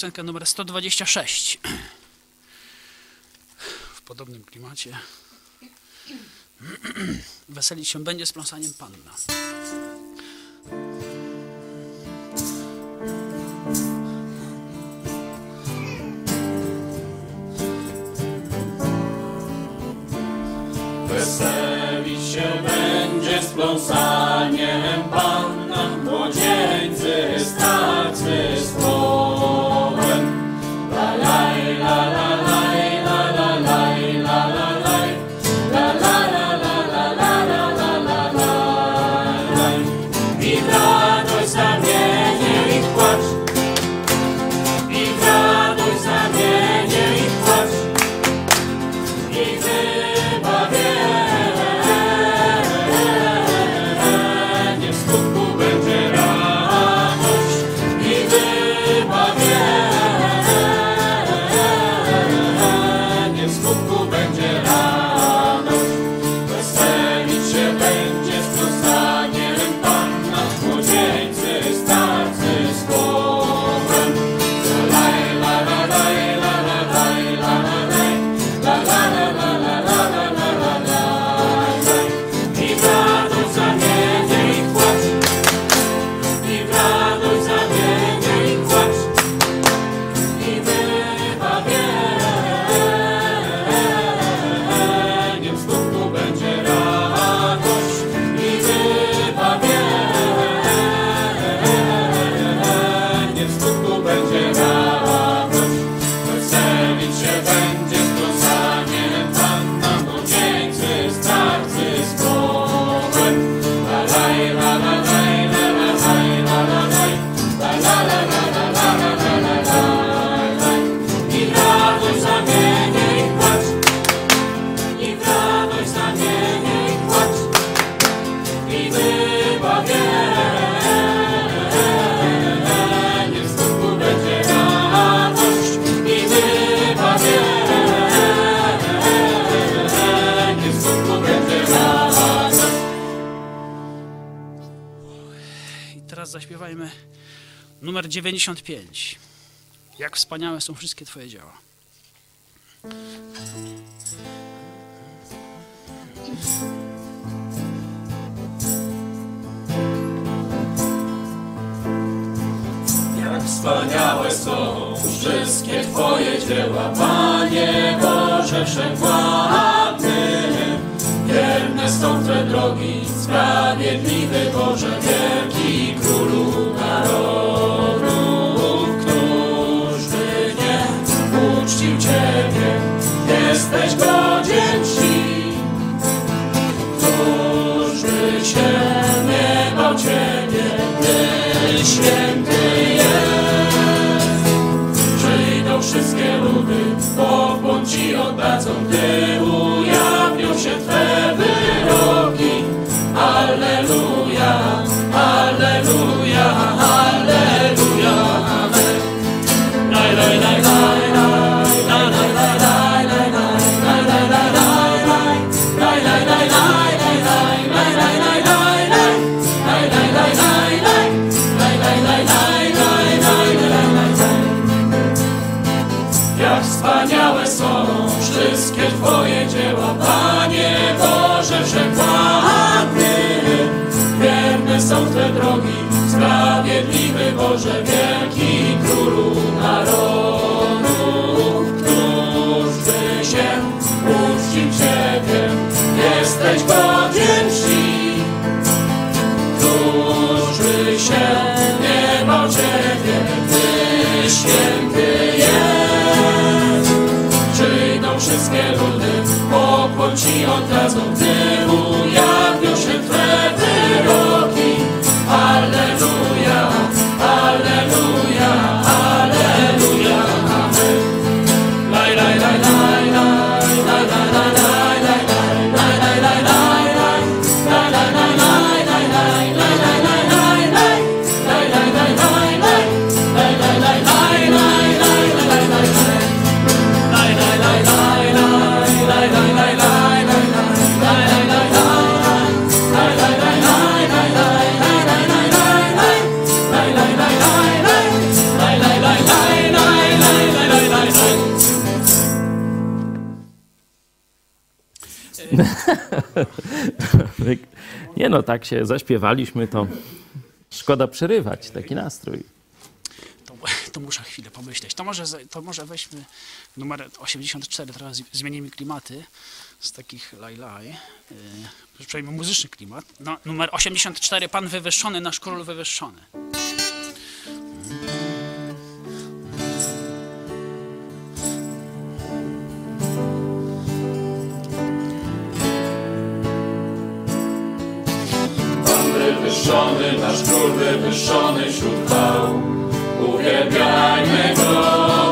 piosenkę numer 126 w podobnym klimacie. Weselić się będzie z pląsaniem panna. 95. Jak wspaniałe są wszystkie Twoje dzieła. Jak wspaniałe są wszystkie Twoje dzieła, Panie Boże Wszechwładny. Wierne są Twe drogi, sprawiedliwy Boże, wielki Królu narodu. się nie Ty święty jest. Wszystkie ludy, pokłon Ci oddadzą, Ty ujawisz. Boże, wielki Królu narodów. Któż by się uczcił Ciebie, jesteś godzien czci. Któż by się nie bał Ciebie, Ty święty jest. Przyjdą wszystkie ludy, pokłon Ci oddadzą, no, tak się zaśpiewaliśmy, to szkoda przerywać taki nastrój. To, to muszę chwilę pomyśleć. To może, to może weźmy numer 84, teraz zmienimy klimaty z takich laj laj. Yy, muzyczny klimat. No, numer 84, Pan wywyższony, nasz król wywyższony. Wywyższony, nasz król wywyższony wśród chwał. Uwielbiajmy go,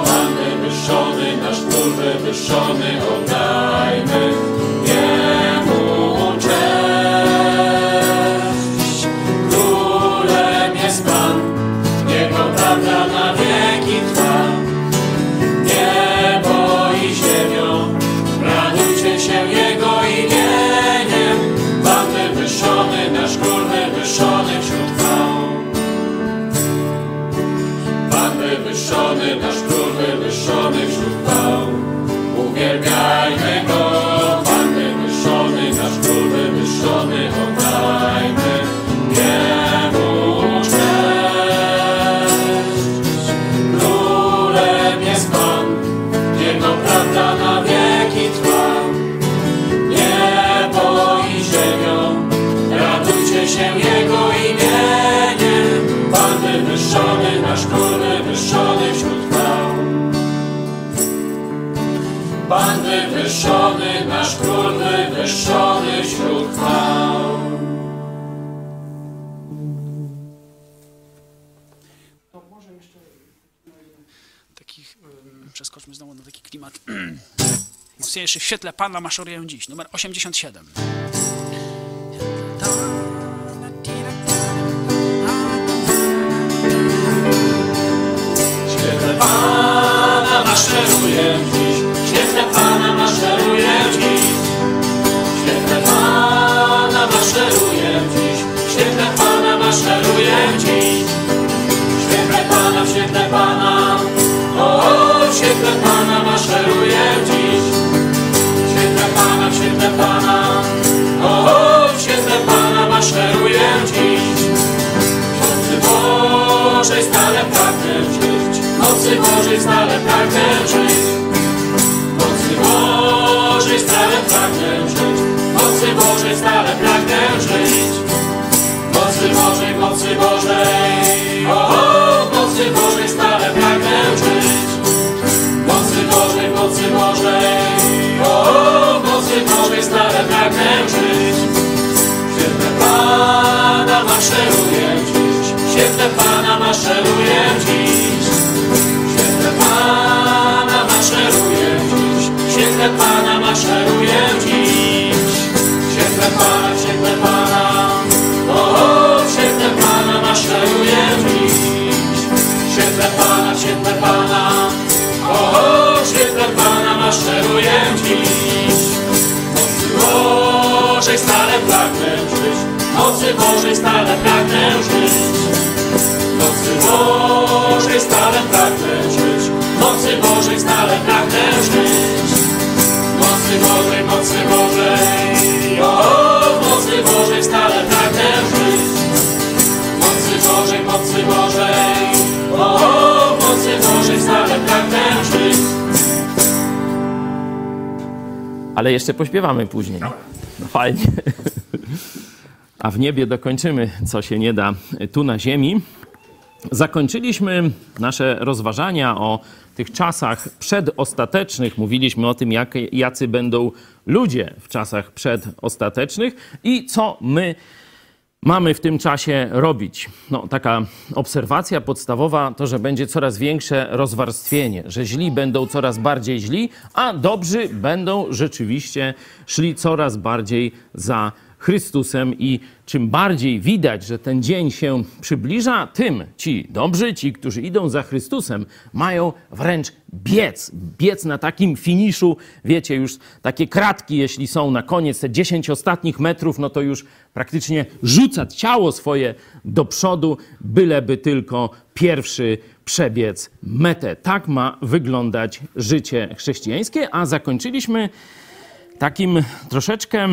Pan wywyższony, nasz król wywyższony, oddajmy na szturmy wyszonych żółw. Mocniejszy. W świetle Pana maszeruję dziś. Numer 87. W świetle Pana maszeruję dziś, świetle Pana maszeruję dziś. Świetle Pana maszeruję dziś, świetle Pana maszeruję dziś. Świetle Pana, świetle Pana, o, o, świetle Pana maszeruję W świetle Pana, o, o, w świetle Pana maszeruję dziś. Mocy Bożej stale pragnę żyć. Mocy Bożej stale pragnę żyć. Mocy Bożej stale pragnę żyć. Mocy Bożej stale pragnę żyć. Mocy Bożej, mocy Bożej. O, o mocy Bożej stale pragnę żyć. Mocy Bożej, mocy Bożej. Mocy Bożej stale pragnę żyć. Świetle Pana maszeruję dziś, świetle Pana maszeruję dziś. Świetle Pana maszeruję dziś, świetle Pana maszeruję dziś. Świetle Pana, świetle Pana, o, o świetle Pana maszeruję dziś. Świetle Pana, świetle Pana, o, o świetle Pana maszeruję dziś. Bożej stale pragnę żyć, mocy Bożej stale pragnę żyć. Mocy Bożej stale pragnę żyć, mocy Bożej stale pragnę żyć. mocy Bożej, mocy Bożej, o mocy Bożej stale pragnę żyć. Mocy Bożej, mocy Bożej, o mocy Bożej stale pragnę żyć. Ale jeszcze pośpiewamy później. No fajnie. A w niebie dokończymy, co się nie da tu na ziemi. Zakończyliśmy nasze rozważania o tych czasach przedostatecznych. Mówiliśmy o tym, jak, jacy będą ludzie w czasach przedostatecznych i co my mamy w tym czasie robić? No, taka obserwacja podstawowa to, że będzie coraz większe rozwarstwienie, że źli będą coraz bardziej źli, a dobrzy będą rzeczywiście szli coraz bardziej za Chrystusem i czym bardziej widać, że ten dzień się przybliża, tym ci dobrzy, ci, którzy idą za Chrystusem, mają wręcz biec. Biec na takim finiszu, wiecie, już takie kratki, jeśli są na koniec, te 10 ostatnich metrów, no to już praktycznie rzucać ciało swoje do przodu, byleby tylko pierwszy przebiec metę. Tak ma wyglądać życie chrześcijańskie, a zakończyliśmy takim troszeczkę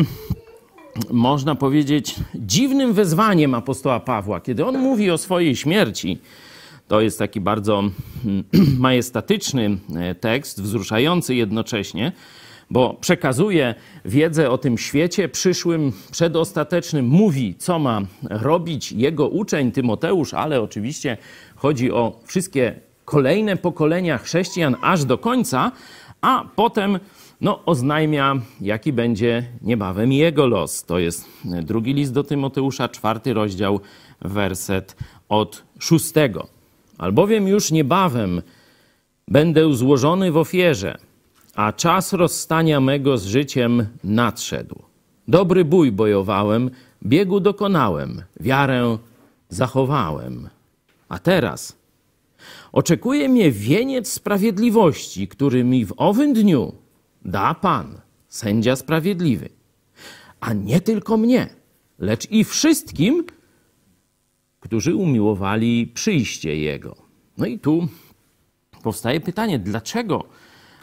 można powiedzieć, dziwnym wezwaniem apostoła Pawła, kiedy on mówi o swojej śmierci. To jest taki bardzo mm, majestatyczny e, tekst, wzruszający jednocześnie, bo przekazuje wiedzę o tym świecie przyszłym, przedostatecznym, mówi, co ma robić jego uczeń Tymoteusz, ale oczywiście chodzi o wszystkie kolejne pokolenia chrześcijan aż do końca, a potem no, oznajmia, jaki będzie niebawem jego los. To jest drugi list do Tymoteusza, czwarty rozdział, werset od szóstego. Albowiem już niebawem będę złożony w ofierze, a czas rozstania mego z życiem nadszedł. Dobry bój bojowałem, biegu dokonałem, wiarę zachowałem. A teraz oczekuje mnie wieniec sprawiedliwości, który mi w owym dniu da Pan, sędzia sprawiedliwy, a nie tylko mnie, lecz i wszystkim, którzy umiłowali przyjście Jego. No i tu powstaje pytanie, dlaczego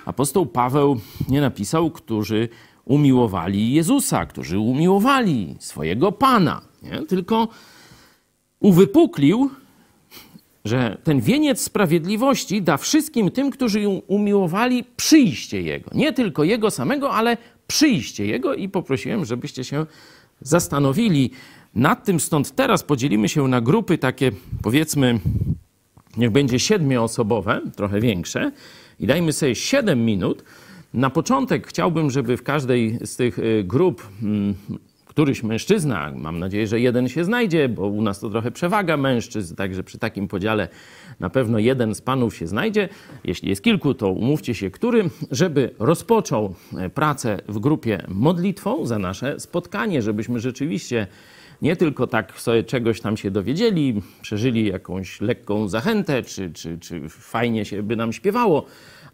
apostoł Paweł nie napisał, którzy umiłowali Jezusa, którzy umiłowali swojego Pana, nie? tylko uwypuklił że ten wieniec sprawiedliwości da wszystkim tym, którzy umiłowali przyjście Jego. Nie tylko Jego samego, ale przyjście Jego i poprosiłem, żebyście się zastanowili nad tym. Stąd teraz podzielimy się na grupy takie, powiedzmy, niech będzie siedmioosobowe, trochę większe i dajmy sobie siedem minut. Na początek chciałbym, żeby w każdej z tych y, grup mm, któryś mężczyzna, mam nadzieję, że jeden się znajdzie, bo u nas to trochę przewaga mężczyzn, także przy takim podziale na pewno jeden z panów się znajdzie. Jeśli jest kilku, to umówcie się, który, żeby rozpoczął e, pracę w grupie modlitwą za nasze spotkanie, żebyśmy rzeczywiście nie tylko tak sobie czegoś tam się dowiedzieli, przeżyli jakąś lekką zachętę, czy, czy, czy fajnie się by nam śpiewało,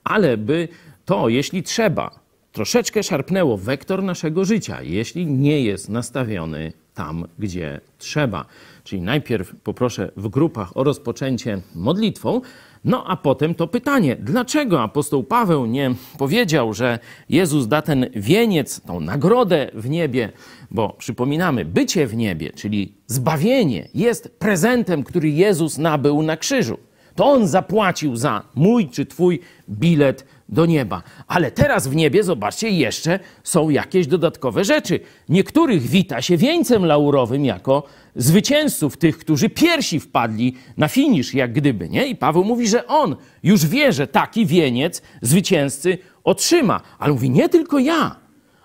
ale by to, jeśli trzeba, troszeczkę szarpnęło wektor naszego życia, jeśli nie jest nastawiony tam, gdzie trzeba. Czyli najpierw poproszę w grupach o rozpoczęcie modlitwą, no a potem to pytanie, dlaczego apostoł Paweł nie powiedział, że Jezus da ten wieniec, tą nagrodę w niebie, bo przypominamy, bycie w niebie, czyli zbawienie, jest prezentem, który Jezus nabył na krzyżu. To on zapłacił za mój czy twój bilet do nieba. Ale teraz w niebie, zobaczcie, jeszcze są jakieś dodatkowe rzeczy. Niektórych wita się wieńcem laurowym jako zwycięzców, tych, którzy piersi wpadli na finisz, jak gdyby, nie? I Paweł mówi, że on już wie, że taki wieniec zwycięzcy otrzyma. Ale mówi, nie tylko ja,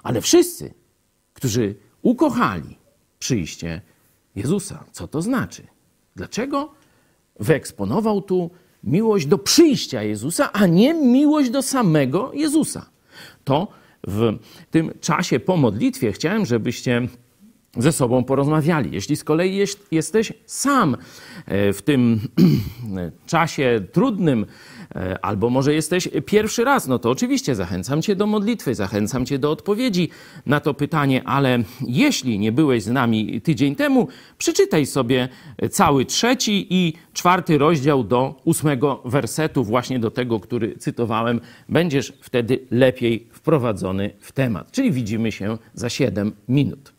ale wszyscy, którzy ukochali przyjście Jezusa. Co to znaczy? Dlaczego wyeksponował tu miłość do przyjścia Jezusa, a nie miłość do samego Jezusa. To w tym czasie po modlitwie chciałem, żebyście ze sobą porozmawiali. Jeśli z kolei jest, jesteś sam e, w tym czasie trudnym, albo może jesteś pierwszy raz, no to oczywiście zachęcam Cię do modlitwy, zachęcam Cię do odpowiedzi na to pytanie, ale jeśli nie byłeś z nami tydzień temu, przeczytaj sobie cały trzeci i czwarty rozdział do ósmego wersetu, właśnie do tego, który cytowałem. Będziesz wtedy lepiej wprowadzony w temat. Czyli widzimy się za 7 minut.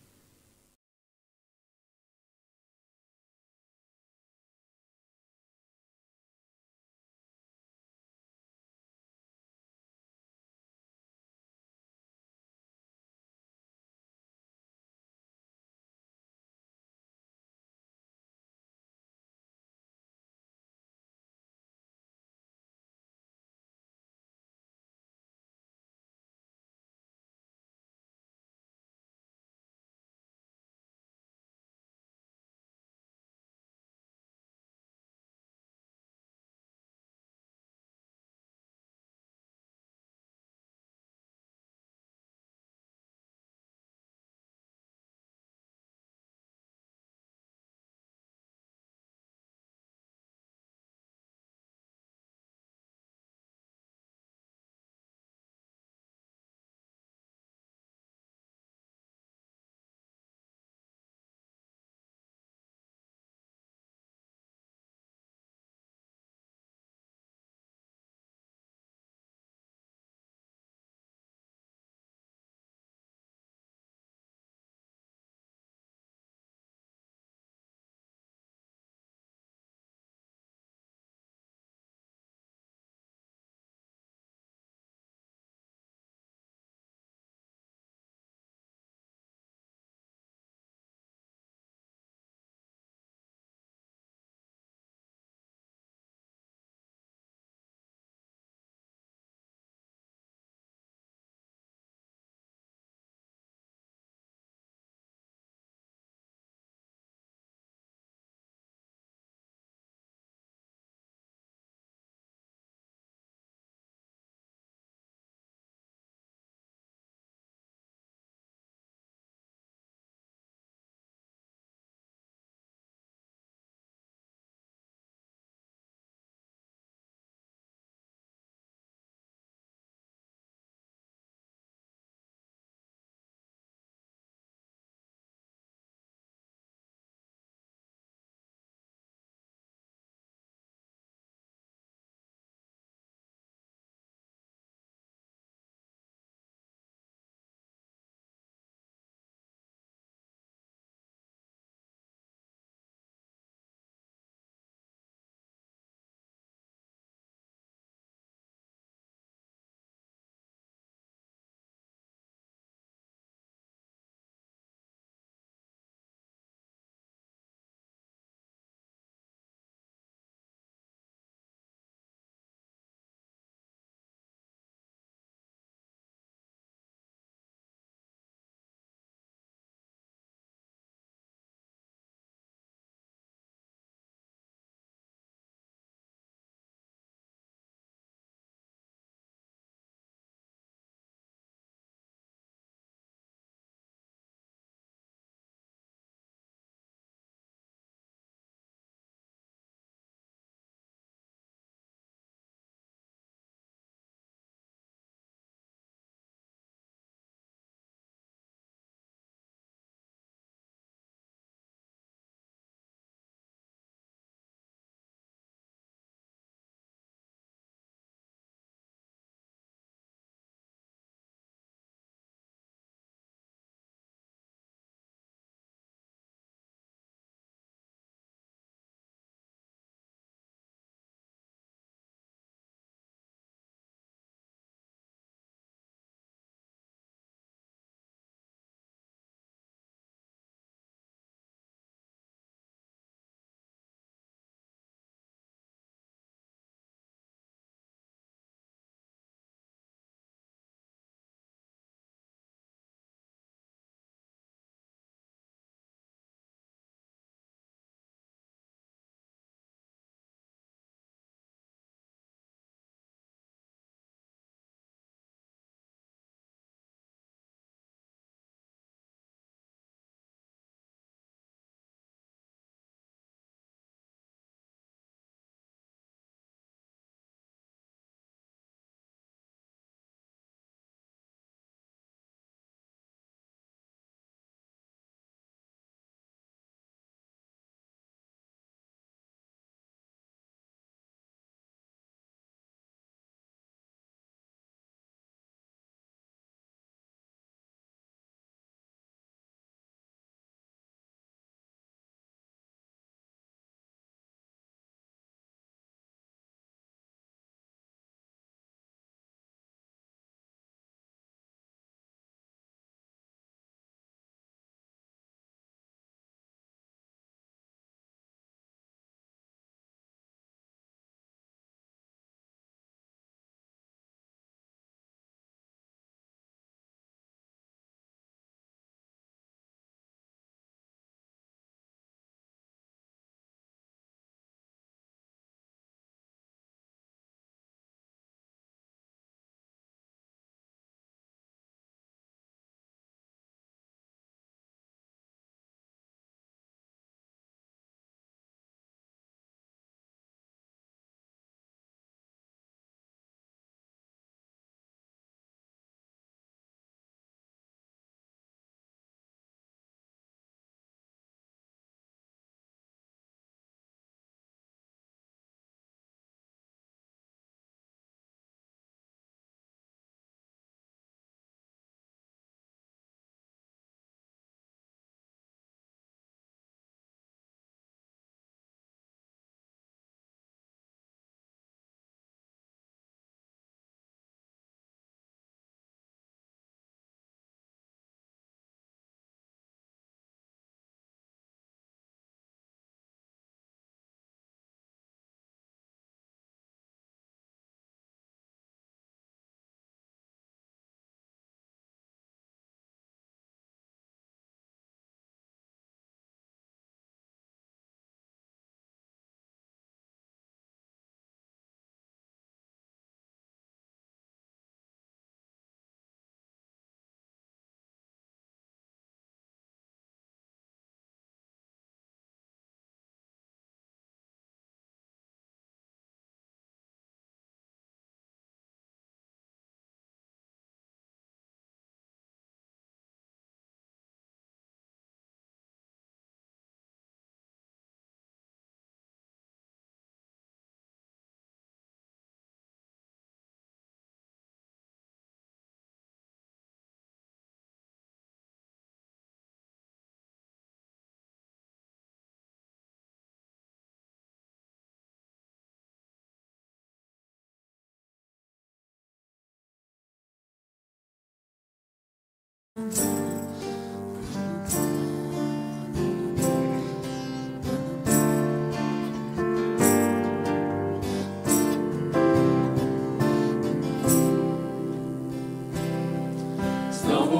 Znowu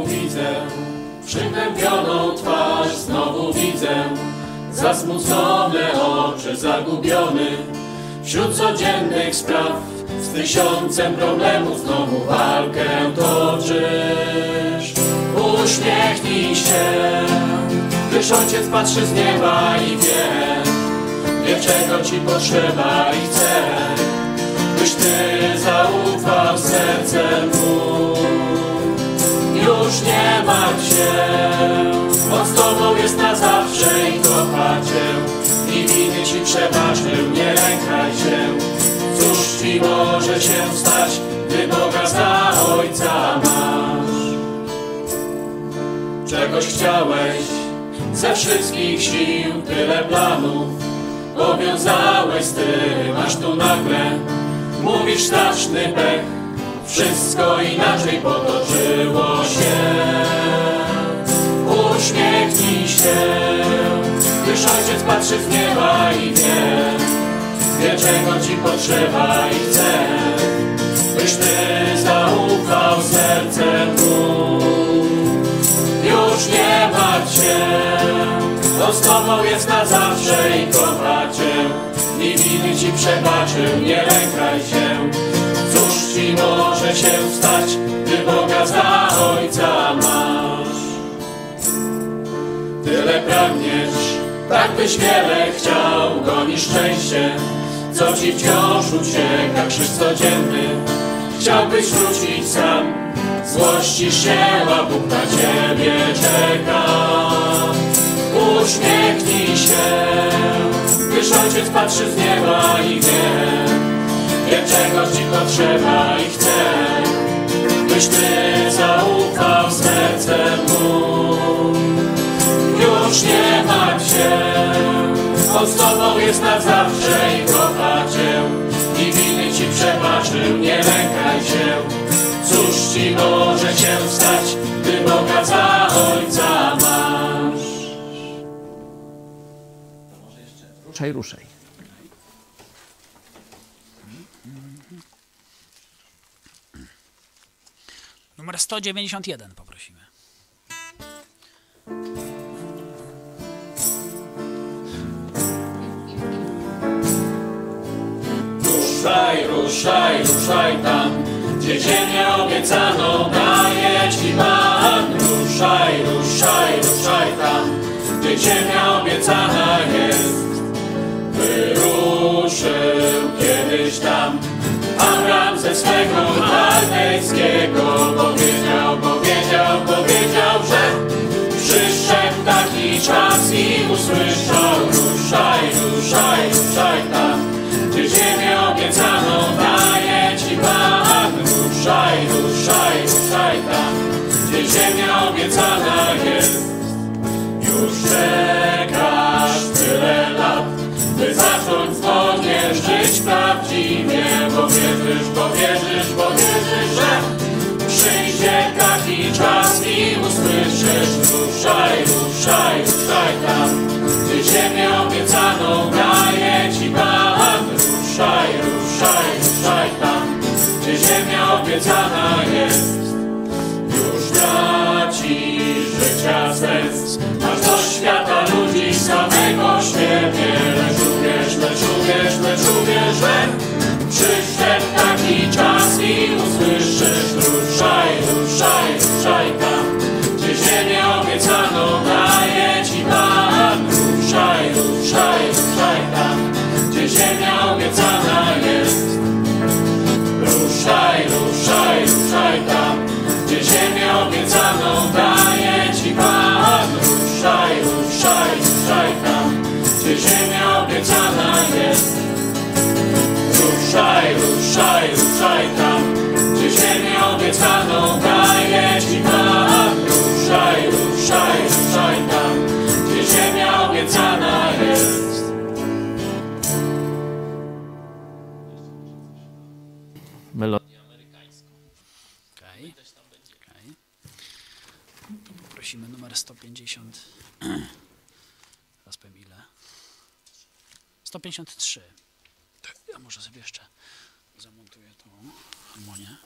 widzę przygnębioną twarz, znowu widzę zasmucone oczy, zagubiony wśród codziennych spraw. Z tysiącem problemów znowu walkę toczysz. Uśmiechnij się, gdyż ojciec patrzy z nieba i wie, wie czego ci potrzeba i chce, byś ty zaufał sercem mu. Już nie martw się, on z tobą jest na zawsze i kocha cię. I winy ci przebaczył, nie lękaj się. Cóż ci może się stać, gdy Boga za Ojca masz? Czegoś chciałeś ze wszystkich sił, tyle planów powiązałeś z tym, aż tu nagle mówisz straszny pech. Wszystko inaczej potoczyło się. Uśmiechnij się, gdyż ojciec patrzy z nieba i wie, wie czego ci potrzeba i chce, byś ty zaufał sercem mu. Już nie się, on z tobą jest na zawsze i kocha cię. I winy ci przebaczył, nie lękaj się. Cóż ci może się stać, gdy Boga za Ojca masz? Tyle pragniesz, tak byś wiele chciał, gonisz szczęście, co ci wciąż ucieka, krzyż codzienny. Chciałbyś wrócić sam, złościsz się, a Bóg na ciebie czeka. Uśmiechnij się, gdyż Ojciec patrzy z nieba i wie, wie czego ci potrzeba i chce, byś ty zaufał sercem mu. Już nie martw się, on z tobą jest na zawsze i kocha cię. I winy ci przebaczył, nie lękaj się. Cóż ci może się stać, gdy Boga za Ojca masz? Ruszaj, ruszaj. Numer 191 poprosimy. Ruszaj, ruszaj, ruszaj tam, gdzie ziemię obiecaną daje ci Pan. Ruszaj, ruszaj, ruszaj tam, gdzie ziemia obiecana jest. Wyruszył kiedyś tam Abraham ze swego chaldejskiego Powiedział, powiedział, powiedział, że przyszedł taki czas i usłyszał Ruszaj, ruszaj, ruszaj tam, gdzie ziemię obiecaną daje. Ruszaj, ruszaj, ruszaj tam, gdzie ziemia obiecana jest. Już czekasz tyle lat, by zacząć zgodnie żyć prawdziwie, bo wierzysz, bo wierzysz, bo wierzysz, że przyjdzie taki czas i usłyszysz ruszaj, ruszaj, ruszaj tam, gdzie ziemię obiecaną daje ci Pan. Ruszaj, ruszaj, ruszaj tam, obiecana jest. Już traci życia sens. Aż do świata ludzi samego siebie. Lecz uwierz, lecz uwierz, lecz uwierz, że Przyszedł taki czas i usłyszysz Ruszaj, ruszaj, ruszaj tam Gdzie ziemię obiecaną daje ci Pan. Ruszaj, ruszaj, Ruszaj, ruszaj, ruszaj tam, gdzie ziemię obiecaną daje ci Pan. Ruszaj, ruszaj, ruszaj tam, gdzie ziemia obiecana jest. Ruszaj, ruszaj, ruszaj tam, gdzie ziemię obiecaną daje 153. Ja może sobie jeszcze zamontuję tą harmonię.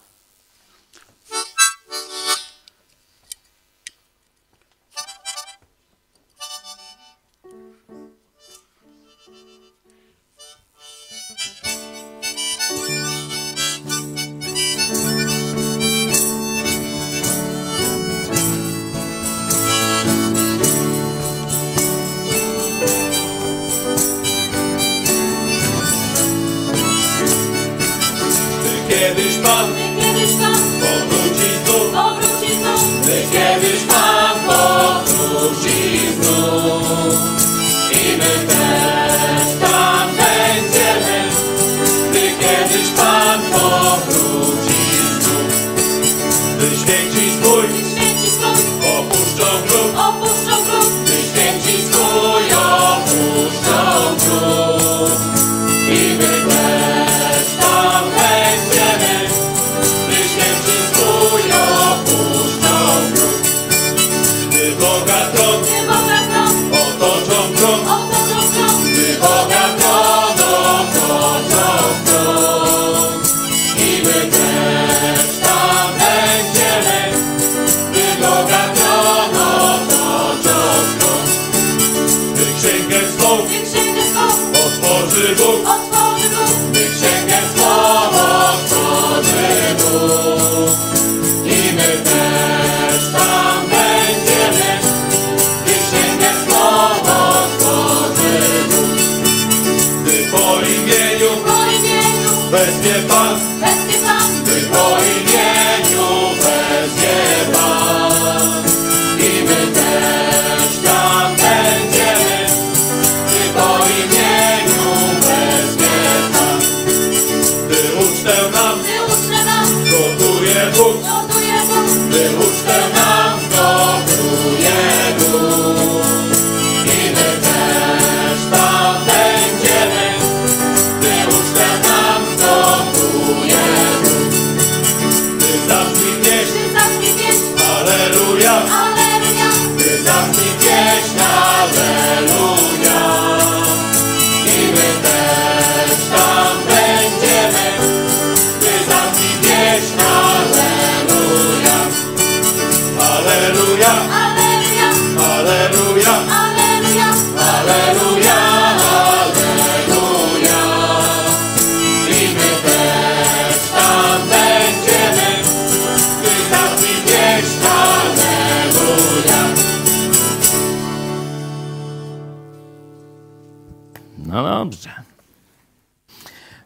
Dobrze.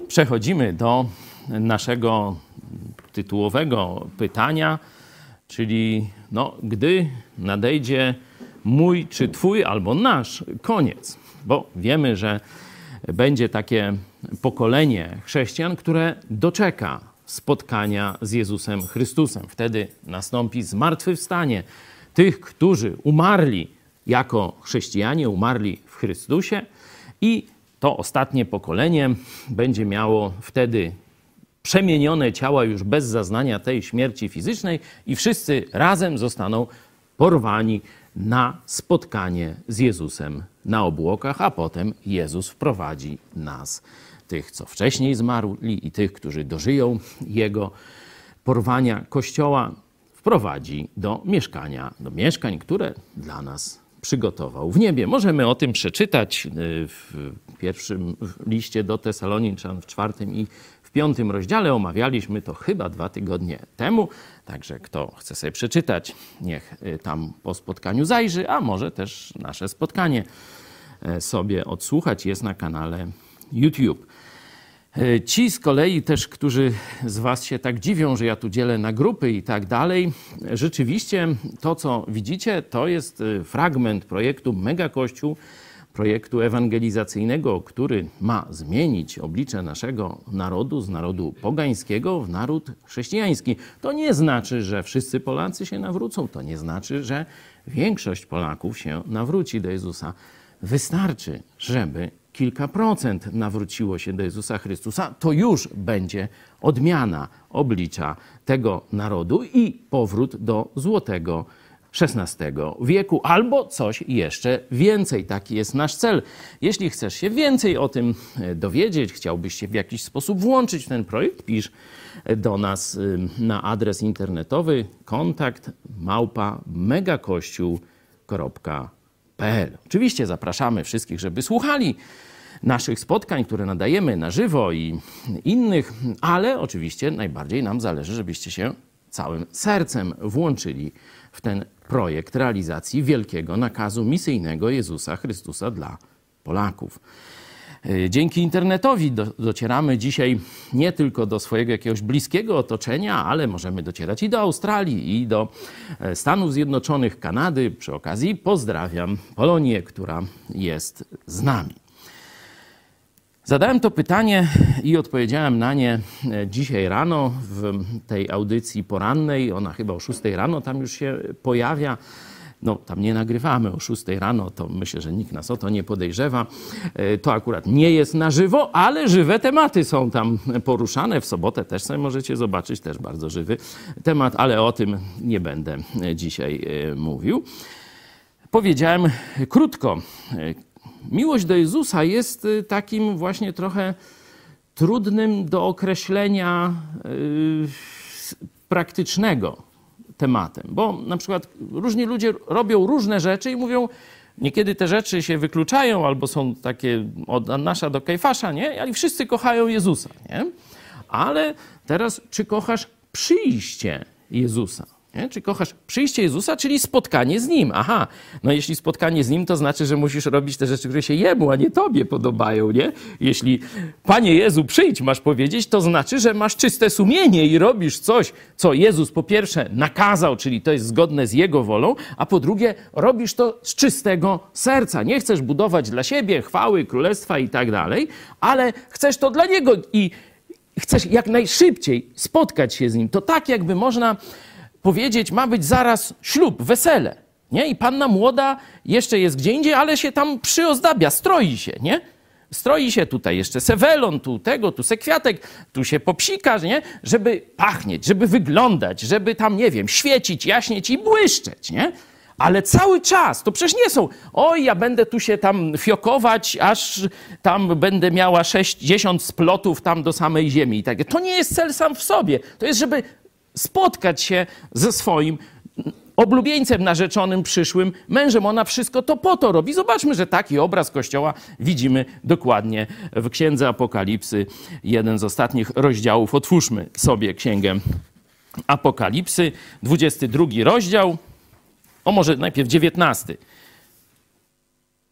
Przechodzimy do naszego tytułowego pytania, czyli no, gdy nadejdzie mój czy twój albo nasz koniec, bo wiemy, że będzie takie pokolenie chrześcijan, które doczeka spotkania z Jezusem Chrystusem. Wtedy nastąpi zmartwychwstanie tych, którzy umarli jako chrześcijanie, umarli w Chrystusie i to ostatnie pokolenie będzie miało wtedy przemienione ciała już bez zaznania tej śmierci fizycznej i wszyscy razem zostaną porwani na spotkanie z Jezusem na obłokach, a potem Jezus wprowadzi nas, tych, co wcześniej zmarli i tych, którzy dożyją Jego porwania Kościoła, wprowadzi do mieszkania, do mieszkań, które dla nas przygotował w niebie. Możemy o tym przeczytać y, w pierwszym liście do Tesaloniczan w czwartym i w piątym rozdziale. Omawialiśmy to chyba dwa tygodnie temu, także kto chce sobie przeczytać, niech y, tam po spotkaniu zajrzy, a może też nasze spotkanie e, sobie odsłuchać. Jest na kanale YouTube. E, Ci z kolei też, którzy z Was się tak dziwią, że ja tu dzielę na grupy i tak dalej, rzeczywiście to, co widzicie, to jest e, fragment projektu Mega Kościół, projektu ewangelizacyjnego, który ma zmienić oblicze naszego narodu z narodu pogańskiego w naród chrześcijański. To nie znaczy, że wszyscy Polacy się nawrócą, to nie znaczy, że większość Polaków się nawróci do Jezusa. Wystarczy, żeby kilka procent nawróciło się do Jezusa Chrystusa, to już będzie odmiana oblicza tego narodu i powrót do złotego XVI wieku, albo coś jeszcze więcej. Taki jest nasz cel. Jeśli chcesz się więcej o tym e, dowiedzieć, chciałbyś się w jakiś sposób włączyć w ten projekt, pisz do nas y, na adres internetowy kontakt małpa megakościół.pl. Oczywiście zapraszamy wszystkich, żeby słuchali naszych spotkań, które nadajemy na żywo i innych, ale oczywiście najbardziej nam zależy, żebyście się całym sercem włączyli w ten projekt realizacji wielkiego nakazu misyjnego Jezusa Chrystusa dla Polaków. Y, Dzięki internetowi do, docieramy dzisiaj nie tylko do swojego jakiegoś bliskiego otoczenia, ale możemy docierać i do Australii, i do e, Stanów Zjednoczonych, Kanady. Przy okazji pozdrawiam Polonię, która jest z nami. Zadałem to pytanie i odpowiedziałem na nie e, dzisiaj rano w tej audycji porannej. Ona chyba o 6 rano tam już się pojawia. No, tam nie nagrywamy o 6 rano, to myślę, że nikt nas o to nie podejrzewa. E, To akurat nie jest na żywo, ale żywe tematy są tam poruszane. W sobotę też sobie możecie zobaczyć, też bardzo żywy temat, ale o tym nie będę dzisiaj e, mówił. Powiedziałem krótko. e, Miłość do Jezusa jest takim właśnie trochę trudnym do określenia praktycznego tematem. Bo na przykład różni ludzie robią różne rzeczy i mówią, niekiedy te rzeczy się wykluczają albo są takie od Annasza do Kajfasza, nie? Ale wszyscy kochają Jezusa, nie? Ale teraz, czy kochasz przyjście Jezusa? Nie? Czy kochasz przyjście Jezusa, czyli spotkanie z Nim? Aha, no jeśli spotkanie z Nim, to znaczy, że musisz robić te rzeczy, które się Jemu, a nie Tobie podobają, nie? Jeśli Panie Jezu, przyjdź, masz powiedzieć, to znaczy, że masz czyste sumienie i robisz coś, co Jezus po pierwsze nakazał, czyli to jest zgodne z Jego wolą, a po drugie robisz to z czystego serca. Nie chcesz budować dla siebie chwały, królestwa i tak dalej, ale chcesz to dla Niego i chcesz jak najszybciej spotkać się z Nim. To tak jakby można powiedzieć, ma być zaraz ślub, wesele. Nie? I panna młoda jeszcze jest gdzie indziej, ale się tam przyozdabia, stroi się, nie? Stroi się tutaj jeszcze sewelon, tu tego, tu sekwiatek, tu się popsika, nie? Żeby pachnieć, żeby wyglądać, żeby tam, nie wiem, świecić, jaśnieć i błyszczeć, nie? Ale cały czas, to przecież nie są, oj, ja będę tu się tam fiokować, aż tam będę miała 60 splotów tam do samej ziemi i tak. To nie jest cel sam w sobie. To jest, żeby spotkać się ze swoim oblubieńcem narzeczonym, przyszłym mężem. Ona wszystko to po to robi. Zobaczmy, że taki obraz Kościoła widzimy dokładnie w Księdze Apokalipsy, jeden z ostatnich rozdziałów. Otwórzmy sobie Księgę Apokalipsy, 22 rozdział, o może najpierw 19.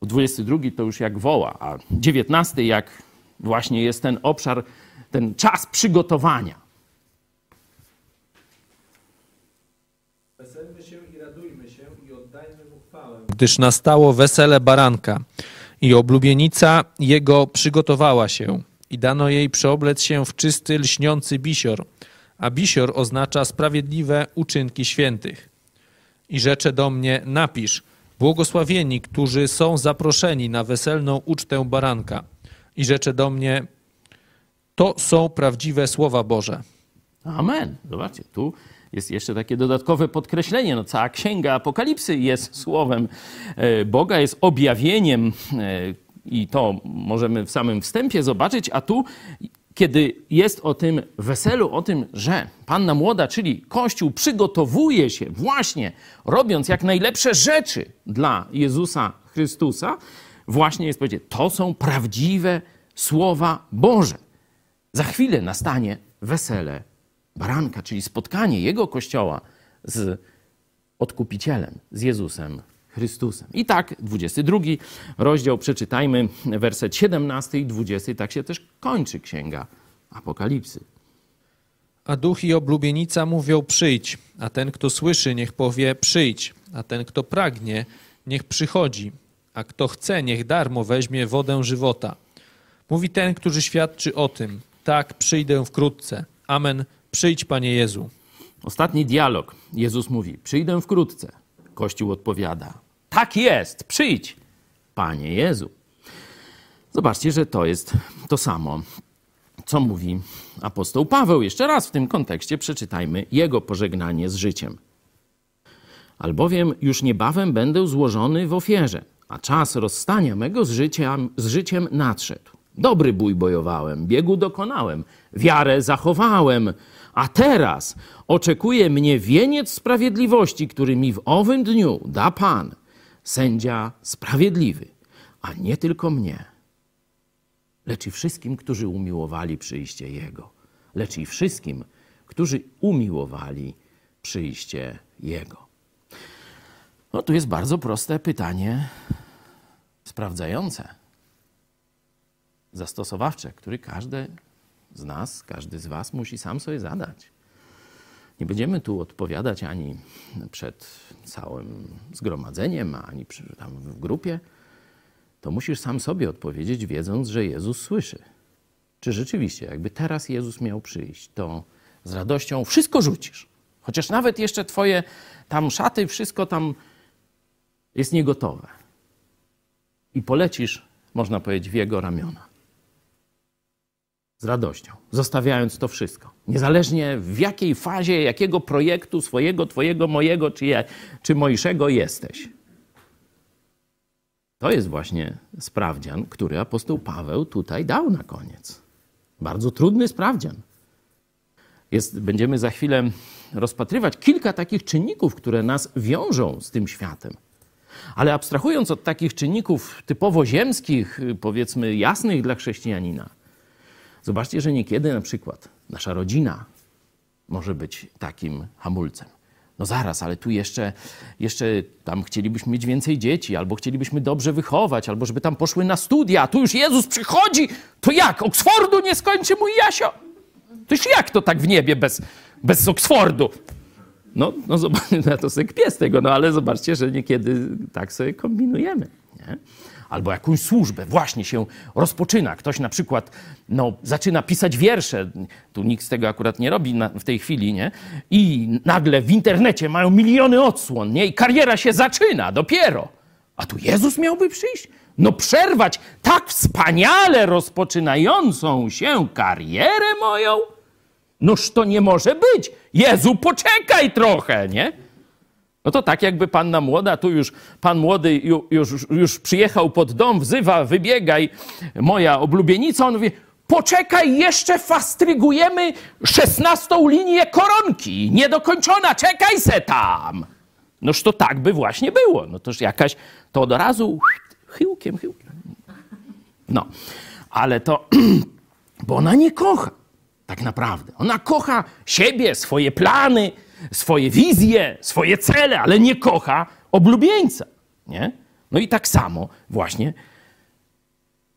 22 to już jak woła, a 19 jak właśnie jest ten obszar, ten czas przygotowania. Weselmy się i radujmy się i oddajmy mu chwałę. Gdyż nastało wesele baranka i oblubienica jego przygotowała się i dano jej przeoblec się w czysty, lśniący bisior, a bisior oznacza sprawiedliwe uczynki świętych. I rzecze do mnie, napisz, błogosławieni, którzy są zaproszeni na weselną ucztę baranka. I rzecze do mnie, to są prawdziwe słowa Boże. Amen. Zobaczcie, tu jest jeszcze takie dodatkowe podkreślenie. No, cała księga Apokalipsy jest słowem e, Boga, jest objawieniem e, i to możemy w samym wstępie zobaczyć, a tu kiedy jest o tym weselu, o tym, że panna młoda, czyli Kościół przygotowuje się właśnie, robiąc jak najlepsze rzeczy dla Jezusa Chrystusa, właśnie jest powiedziane, to są prawdziwe słowa Boże. Za chwilę nastanie wesele baranka, czyli spotkanie Jego Kościoła z odkupicielem, z Jezusem Chrystusem. I tak, 22 rozdział, przeczytajmy werset 17 i 20. Tak się też kończy księga Apokalipsy. A duch i oblubienica mówią przyjdź, a ten, kto słyszy, niech powie przyjdź, a ten, kto pragnie, niech przychodzi, a kto chce, niech darmo weźmie wodę żywota. Mówi ten, który świadczy o tym, tak, przyjdę wkrótce. Amen, przyjdź, Panie Jezu. Ostatni dialog. Jezus mówi: Przyjdę wkrótce. Kościół odpowiada: Tak jest, przyjdź, Panie Jezu. Zobaczcie, że to jest to samo, co mówi apostoł Paweł. Jeszcze raz w tym kontekście przeczytajmy jego pożegnanie z życiem. albowiem już niebawem będę złożony w ofierze, a czas rozstania mego z życiem, z życiem nadszedł. Dobry bój bojowałem, biegu dokonałem, wiarę zachowałem, a teraz oczekuje mnie wieniec sprawiedliwości, który mi w owym dniu da Pan, sędzia sprawiedliwy, a nie tylko mnie, lecz i wszystkim, którzy umiłowali przyjście Jego, lecz i wszystkim, którzy umiłowali przyjście Jego. No tu jest bardzo proste pytanie sprawdzające, zastosowawcze, który każdy z nas, każdy z Was musi sam sobie zadać. Nie będziemy tu odpowiadać ani przed całym zgromadzeniem, ani przy, tam w grupie. To musisz sam sobie odpowiedzieć, wiedząc, że Jezus słyszy. Czy rzeczywiście, jakby teraz Jezus miał przyjść, to z radością wszystko rzucisz. Chociaż nawet jeszcze Twoje tam szaty, wszystko tam jest niegotowe. I polecisz, można powiedzieć, w Jego ramiona z radością, zostawiając to wszystko. Niezależnie w jakiej fazie, jakiego projektu swojego, twojego, mojego czy, je, czy mojszego jesteś. To jest właśnie sprawdzian, który apostoł Paweł tutaj dał na koniec. Bardzo trudny sprawdzian. Jest, będziemy za chwilę rozpatrywać kilka takich czynników, które nas wiążą z tym światem. Ale abstrahując od takich czynników typowo ziemskich, powiedzmy jasnych dla chrześcijanina, Zobaczcie, że niekiedy na przykład nasza rodzina może być takim hamulcem. No zaraz, ale tu jeszcze, jeszcze tam chcielibyśmy mieć więcej dzieci, albo chcielibyśmy dobrze wychować, albo żeby tam poszły na studia, a tu już Jezus przychodzi, to jak? Oksfordu nie skończy mój Jasio? To już jak to tak w niebie bez, bez Oksfordu? No, no zobaczcie, to sobie kpię z tego, no ale zobaczcie, że niekiedy tak sobie kombinujemy. Nie? Albo jakąś służbę właśnie się rozpoczyna. Ktoś na przykład no, zaczyna pisać wiersze, tu nikt z tego akurat nie robi na, w tej chwili, nie? I nagle w internecie mają miliony odsłon, nie? I kariera się zaczyna dopiero. A tu Jezus miałby przyjść? No przerwać tak wspaniale rozpoczynającą się karierę moją? Noż to nie może być. Jezu, poczekaj trochę, nie? No to tak jakby panna młoda, tu już pan młody już, już przyjechał pod dom, wzywa, wybiegaj, moja oblubienica, on mówi, poczekaj, jeszcze fastrygujemy szesnastą linię koronki, niedokończona, czekaj se tam. Noż to tak by właśnie było. No toż jakaś, to od razu chyłkiem, chyłkiem. No, ale to, bo ona nie kocha, tak naprawdę. Ona kocha siebie, swoje plany, swoje wizje, swoje cele, ale nie kocha oblubieńca. Nie? No i tak samo właśnie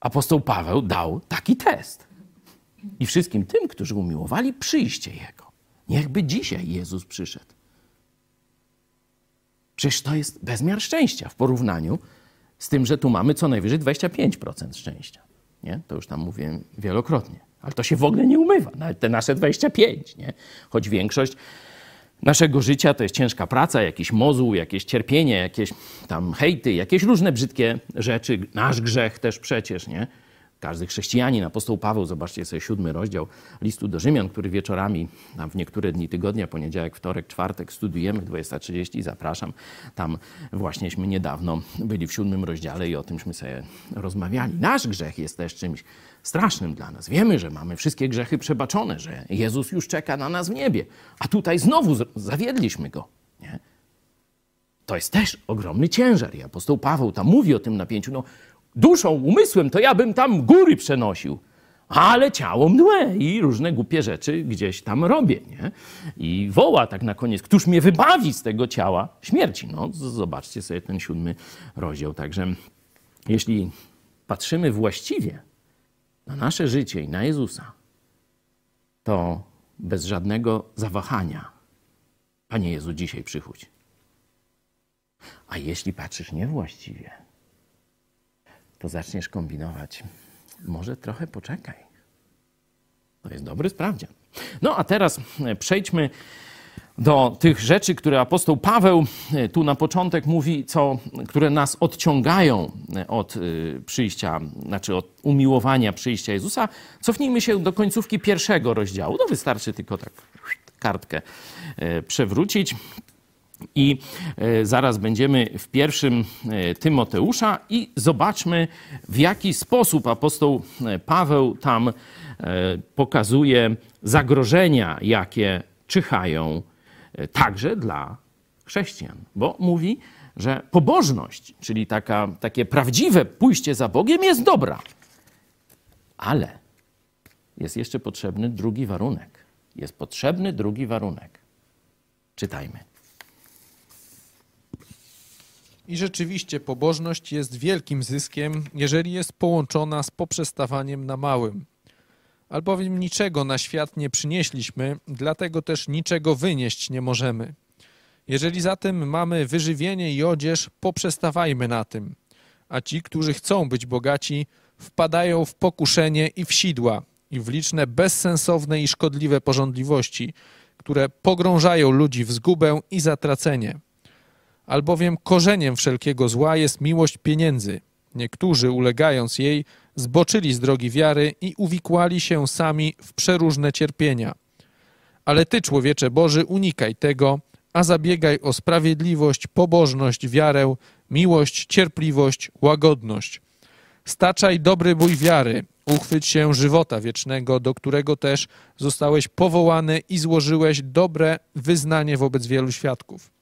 apostoł Paweł dał taki test. I wszystkim tym, którzy umiłowali przyjście Jego. Niechby dzisiaj Jezus przyszedł. Przecież to jest bezmiar szczęścia w porównaniu z tym, że tu mamy co najwyżej 25% szczęścia. Nie? To już tam mówiłem wielokrotnie. Ale to się w ogóle nie umywa, nawet te nasze 25, nie? Choć większość naszego życia to jest ciężka praca, jakiś mozuł, jakieś cierpienie, jakieś tam hejty, jakieś różne brzydkie rzeczy, nasz grzech też przecież, nie? Każdy chrześcijanin, apostoł Paweł, zobaczcie sobie siódmy rozdział listu do Rzymian, który wieczorami, tam w niektóre dni tygodnia, poniedziałek, wtorek, czwartek studujemy, 20.30, zapraszam. Tam właśnieśmy niedawno byli w siódmym rozdziale i o tymśmy sobie rozmawiali. Nasz grzech jest też czymś strasznym dla nas. Wiemy, że mamy wszystkie grzechy przebaczone, że Jezus już czeka na nas w niebie, a tutaj znowu zawiedliśmy Go. Nie? To jest też ogromny ciężar. I apostoł Paweł tam mówi o tym napięciu. No, duszą, umysłem to ja bym tam góry przenosił, ale ciało mdłe i różne głupie rzeczy gdzieś tam robię. Nie? I woła tak na koniec, któż mnie wybawi z tego ciała śmierci. No, zobaczcie sobie ten siódmy rozdział. Także jeśli patrzymy właściwie, na nasze życie i na Jezusa, to bez żadnego zawahania, Panie Jezu, dzisiaj przychódź. A jeśli patrzysz niewłaściwie, to zaczniesz kombinować. Może trochę poczekaj. To jest dobry sprawdzian. No a teraz przejdźmy do tych rzeczy, które apostoł Paweł e, tu na początek mówi, co, które nas odciągają e, od e, przyjścia, znaczy od umiłowania przyjścia Jezusa. Cofnijmy się do końcówki pierwszego rozdziału. No wystarczy tylko tak kartkę przewrócić. I e, zaraz będziemy w pierwszym e, Tymoteusza i zobaczmy, w jaki sposób apostoł e, Paweł tam pokazuje zagrożenia, jakie czyhają także dla chrześcijan. Bo mówi, że pobożność, czyli taka, takie prawdziwe pójście za Bogiem jest dobra. Ale jest jeszcze potrzebny drugi warunek. Jest potrzebny drugi warunek. Czytajmy. I rzeczywiście pobożność jest wielkim zyskiem, jeżeli jest połączona z poprzestawaniem na małym. Albowiem niczego na świat nie przynieśliśmy, dlatego też niczego wynieść nie możemy. Jeżeli zatem mamy wyżywienie i odzież, poprzestawajmy na tym. A ci, którzy chcą być bogaci, wpadają w pokuszenie i w sidła, i w liczne bezsensowne i szkodliwe porządliwości, które pogrążają ludzi w zgubę i zatracenie. Albowiem korzeniem wszelkiego zła jest miłość pieniędzy. Niektórzy, ulegając jej, zboczyli z drogi wiary i uwikłali się sami w przeróżne cierpienia. Ale ty, człowiecze Boży, unikaj tego, a zabiegaj o sprawiedliwość, pobożność, wiarę, miłość, cierpliwość, łagodność. Staczaj dobry bój wiary, uchwyć się żywota wiecznego, do którego też zostałeś powołany i złożyłeś dobre wyznanie wobec wielu świadków.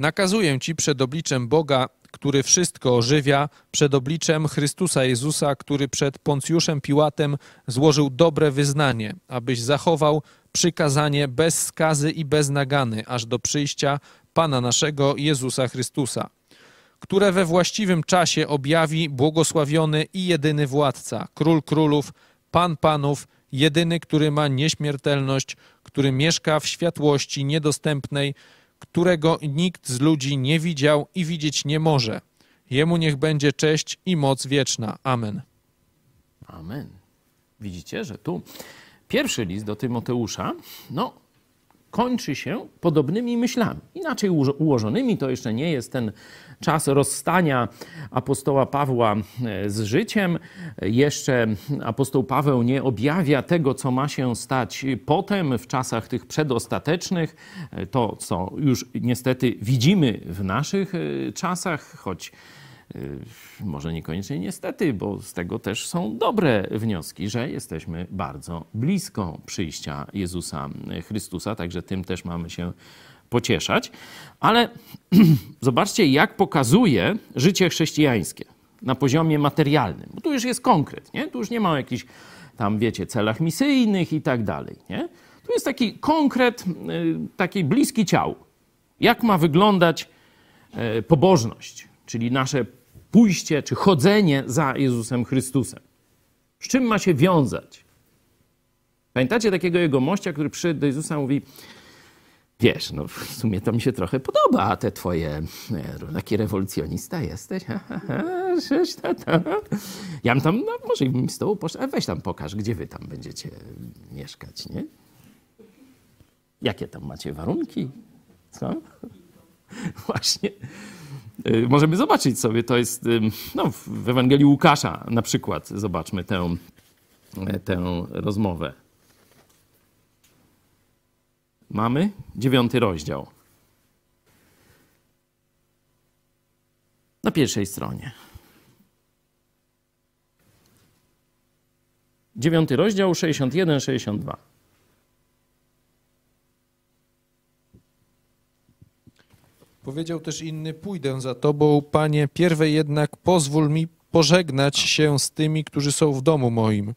Nakazuję ci przed obliczem Boga, który wszystko ożywia, przed obliczem Chrystusa Jezusa, który przed Poncjuszem Piłatem złożył dobre wyznanie, abyś zachował przykazanie bez skazy i bez nagany, aż do przyjścia Pana naszego Jezusa Chrystusa, które we właściwym czasie objawi błogosławiony i jedyny władca, król królów, Pan panów, jedyny, który ma nieśmiertelność, który mieszka w światłości niedostępnej, którego nikt z ludzi nie widział i widzieć nie może. Jemu niech będzie cześć i moc wieczna. Amen. Amen. Widzicie, że tu pierwszy list do Tymoteusza, no, kończy się podobnymi myślami. Inaczej ułożonymi, to jeszcze nie jest ten czas rozstania apostoła Pawła e, z życiem. Jeszcze apostoł Paweł nie objawia tego, co ma się stać potem, w czasach tych przedostatecznych. E, to, co już niestety widzimy w naszych e, czasach, choć może niekoniecznie niestety, bo z tego też są dobre wnioski, że jesteśmy bardzo blisko przyjścia Jezusa Chrystusa, także tym też mamy się pocieszać. Ale zobaczcie, jak pokazuje życie chrześcijańskie na poziomie materialnym. Bo tu już jest konkret, nie? Tu już nie ma jakichś tam, wiecie, celach misyjnych i tak dalej, nie? Tu jest taki konkret, y, taki bliski ciału. Jak ma wyglądać y, pobożność, czyli nasze pójście czy chodzenie za Jezusem Chrystusem. Z czym ma się wiązać? Pamiętacie takiego jego mościa, który przyszedł do Jezusa i mówi: Wiesz, no w sumie to mi się trochę podoba, te twoje, e, taki rewolucjonista jesteś. Ja bym tam, no może bym z tobą poszedł, weź tam pokaż, gdzie wy tam będziecie mieszkać, nie? Jakie tam macie warunki? Co? Właśnie. Y, możemy zobaczyć sobie, to jest no, w Ewangelii Łukasza na przykład, zobaczmy tę, tę rozmowę. Mamy dziewiąty rozdział. Na pierwszej stronie. Dziewiąty rozdział, 61-62. Powiedział też inny, pójdę za tobą, panie, pierwej jednak pozwól mi pożegnać się z tymi, którzy są w domu moim.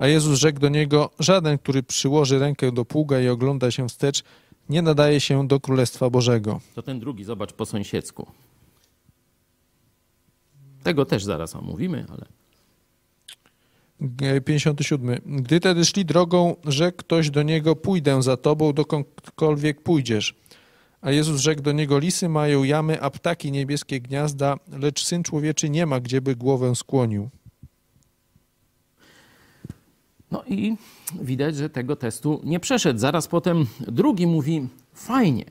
A Jezus rzekł do niego, żaden, który przyłoży rękę do pługa i ogląda się wstecz, nie nadaje się do Królestwa Bożego. To ten drugi, zobacz po sąsiedzku. Tego też zaraz omówimy, ale... 57. Gdy tedy szli drogą, rzekł ktoś do niego, pójdę za tobą, dokądkolwiek pójdziesz. A Jezus rzekł do niego, lisy mają jamy, a ptaki niebieskie gniazda, lecz Syn Człowieczy nie ma, gdzieby głowę skłonił. No i widać, że tego testu nie przeszedł. Zaraz potem drugi mówi, fajnie,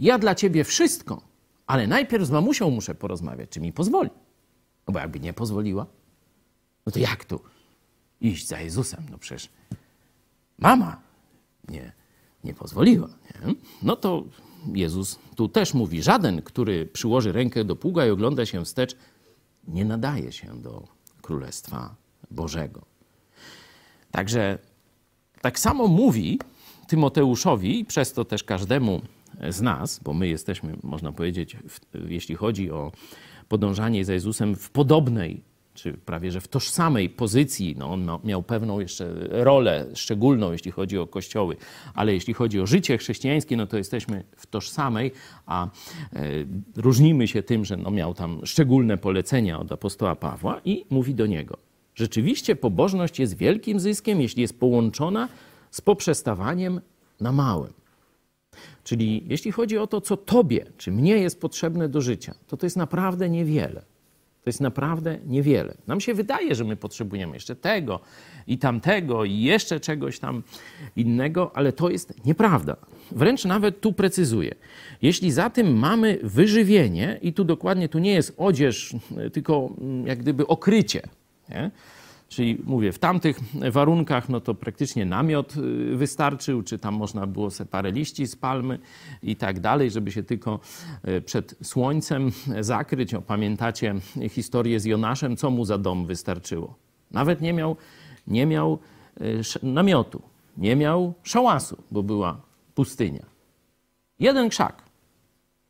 ja dla ciebie wszystko, ale najpierw z mamusią muszę porozmawiać, czy mi pozwoli. No bo jakby nie pozwoliła, no to jak tu iść za Jezusem? No przecież mama nie, nie pozwoliła. Nie? No to Jezus tu też mówi: Żaden, który przyłoży rękę do pługa i ogląda się wstecz, nie nadaje się do Królestwa Bożego. Także tak samo mówi Tymoteuszowi, przez to też każdemu z nas, bo my jesteśmy, można powiedzieć, w, jeśli chodzi o podążanie za Jezusem, w podobnej, czy prawie że w tożsamej pozycji. No, on miał pewną jeszcze rolę szczególną, jeśli chodzi o kościoły, ale jeśli chodzi o życie chrześcijańskie, no to jesteśmy w tożsamej, a e, różnimy się tym, że no, miał tam szczególne polecenia od apostoła Pawła i mówi do niego. Rzeczywiście pobożność jest wielkim zyskiem, jeśli jest połączona z poprzestawaniem na małym. Czyli jeśli chodzi o to, co tobie czy mnie jest potrzebne do życia, to to jest naprawdę niewiele. To jest naprawdę niewiele. Nam się wydaje, że my potrzebujemy jeszcze tego i tamtego i jeszcze czegoś tam innego, ale to jest nieprawda. Wręcz nawet tu precyzuję. Jeśli za tym mamy wyżywienie, i tu dokładnie tu nie jest odzież, tylko jak gdyby okrycie, nie? Czyli mówię, w tamtych warunkach no to praktycznie namiot y, wystarczył, czy tam można było sobie parę liści z palmy i tak dalej, żeby się tylko y, przed słońcem zakryć. O, pamiętacie historię z Jonaszem, co mu za dom wystarczyło? Nawet nie miał, nie miał y, namiotu, nie miał szałasu, bo była pustynia. Jeden krzak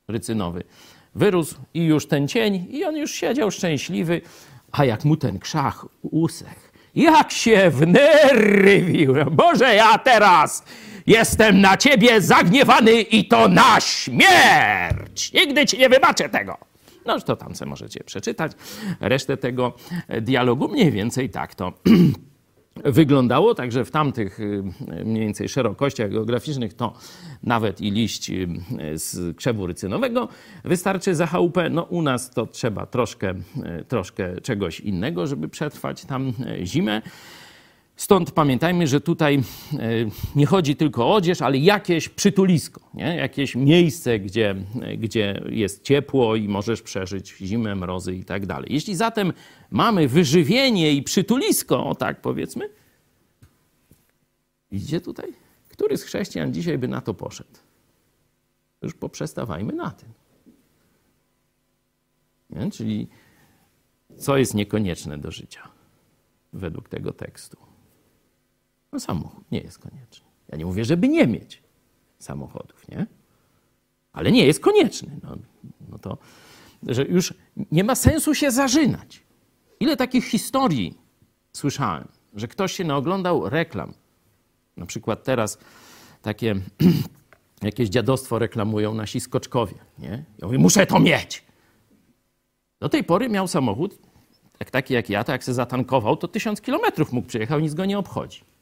rycynowy wyrósł i już ten cień i on już siedział szczęśliwy, a jak mu ten krzak usechł, jak się wnerwił. Boże, ja teraz jestem na ciebie zagniewany i to na śmierć. Nigdy ci nie wybaczę tego. No, to tam możecie przeczytać resztę tego dialogu. Mniej więcej tak to wyglądało, także w tamtych y, mniej więcej szerokościach geograficznych to nawet i liść y, z krzewu rycynowego wystarczy za chałupę. No u nas to trzeba troszkę, y, troszkę czegoś innego, żeby przetrwać tam zimę. Stąd pamiętajmy, że tutaj e, nie chodzi tylko o odzież, ale jakieś przytulisko, nie? jakieś miejsce, gdzie, gdzie jest ciepło i możesz przeżyć zimę, mrozy i tak dalej. Jeśli zatem mamy wyżywienie i przytulisko, o tak powiedzmy, idzie tutaj? Który z chrześcijan dzisiaj by na to poszedł? Już poprzestawajmy na tym. Nie? Czyli co jest niekonieczne do życia według tego tekstu? No samochód nie jest konieczny. Ja nie mówię, żeby nie mieć samochodów, nie? Ale nie jest konieczny. No, no to, że już nie ma sensu się zażynać. Ile takich historii słyszałem, że ktoś się naoglądał reklam. Na przykład teraz takie jakieś dziadostwo reklamują nasi skoczkowie, nie? Ja mówię, muszę to mieć. Do tej pory miał samochód, taki jak ja, to jak się zatankował, to tysiąc kilometrów mógł przejechać, nic go nie obchodzi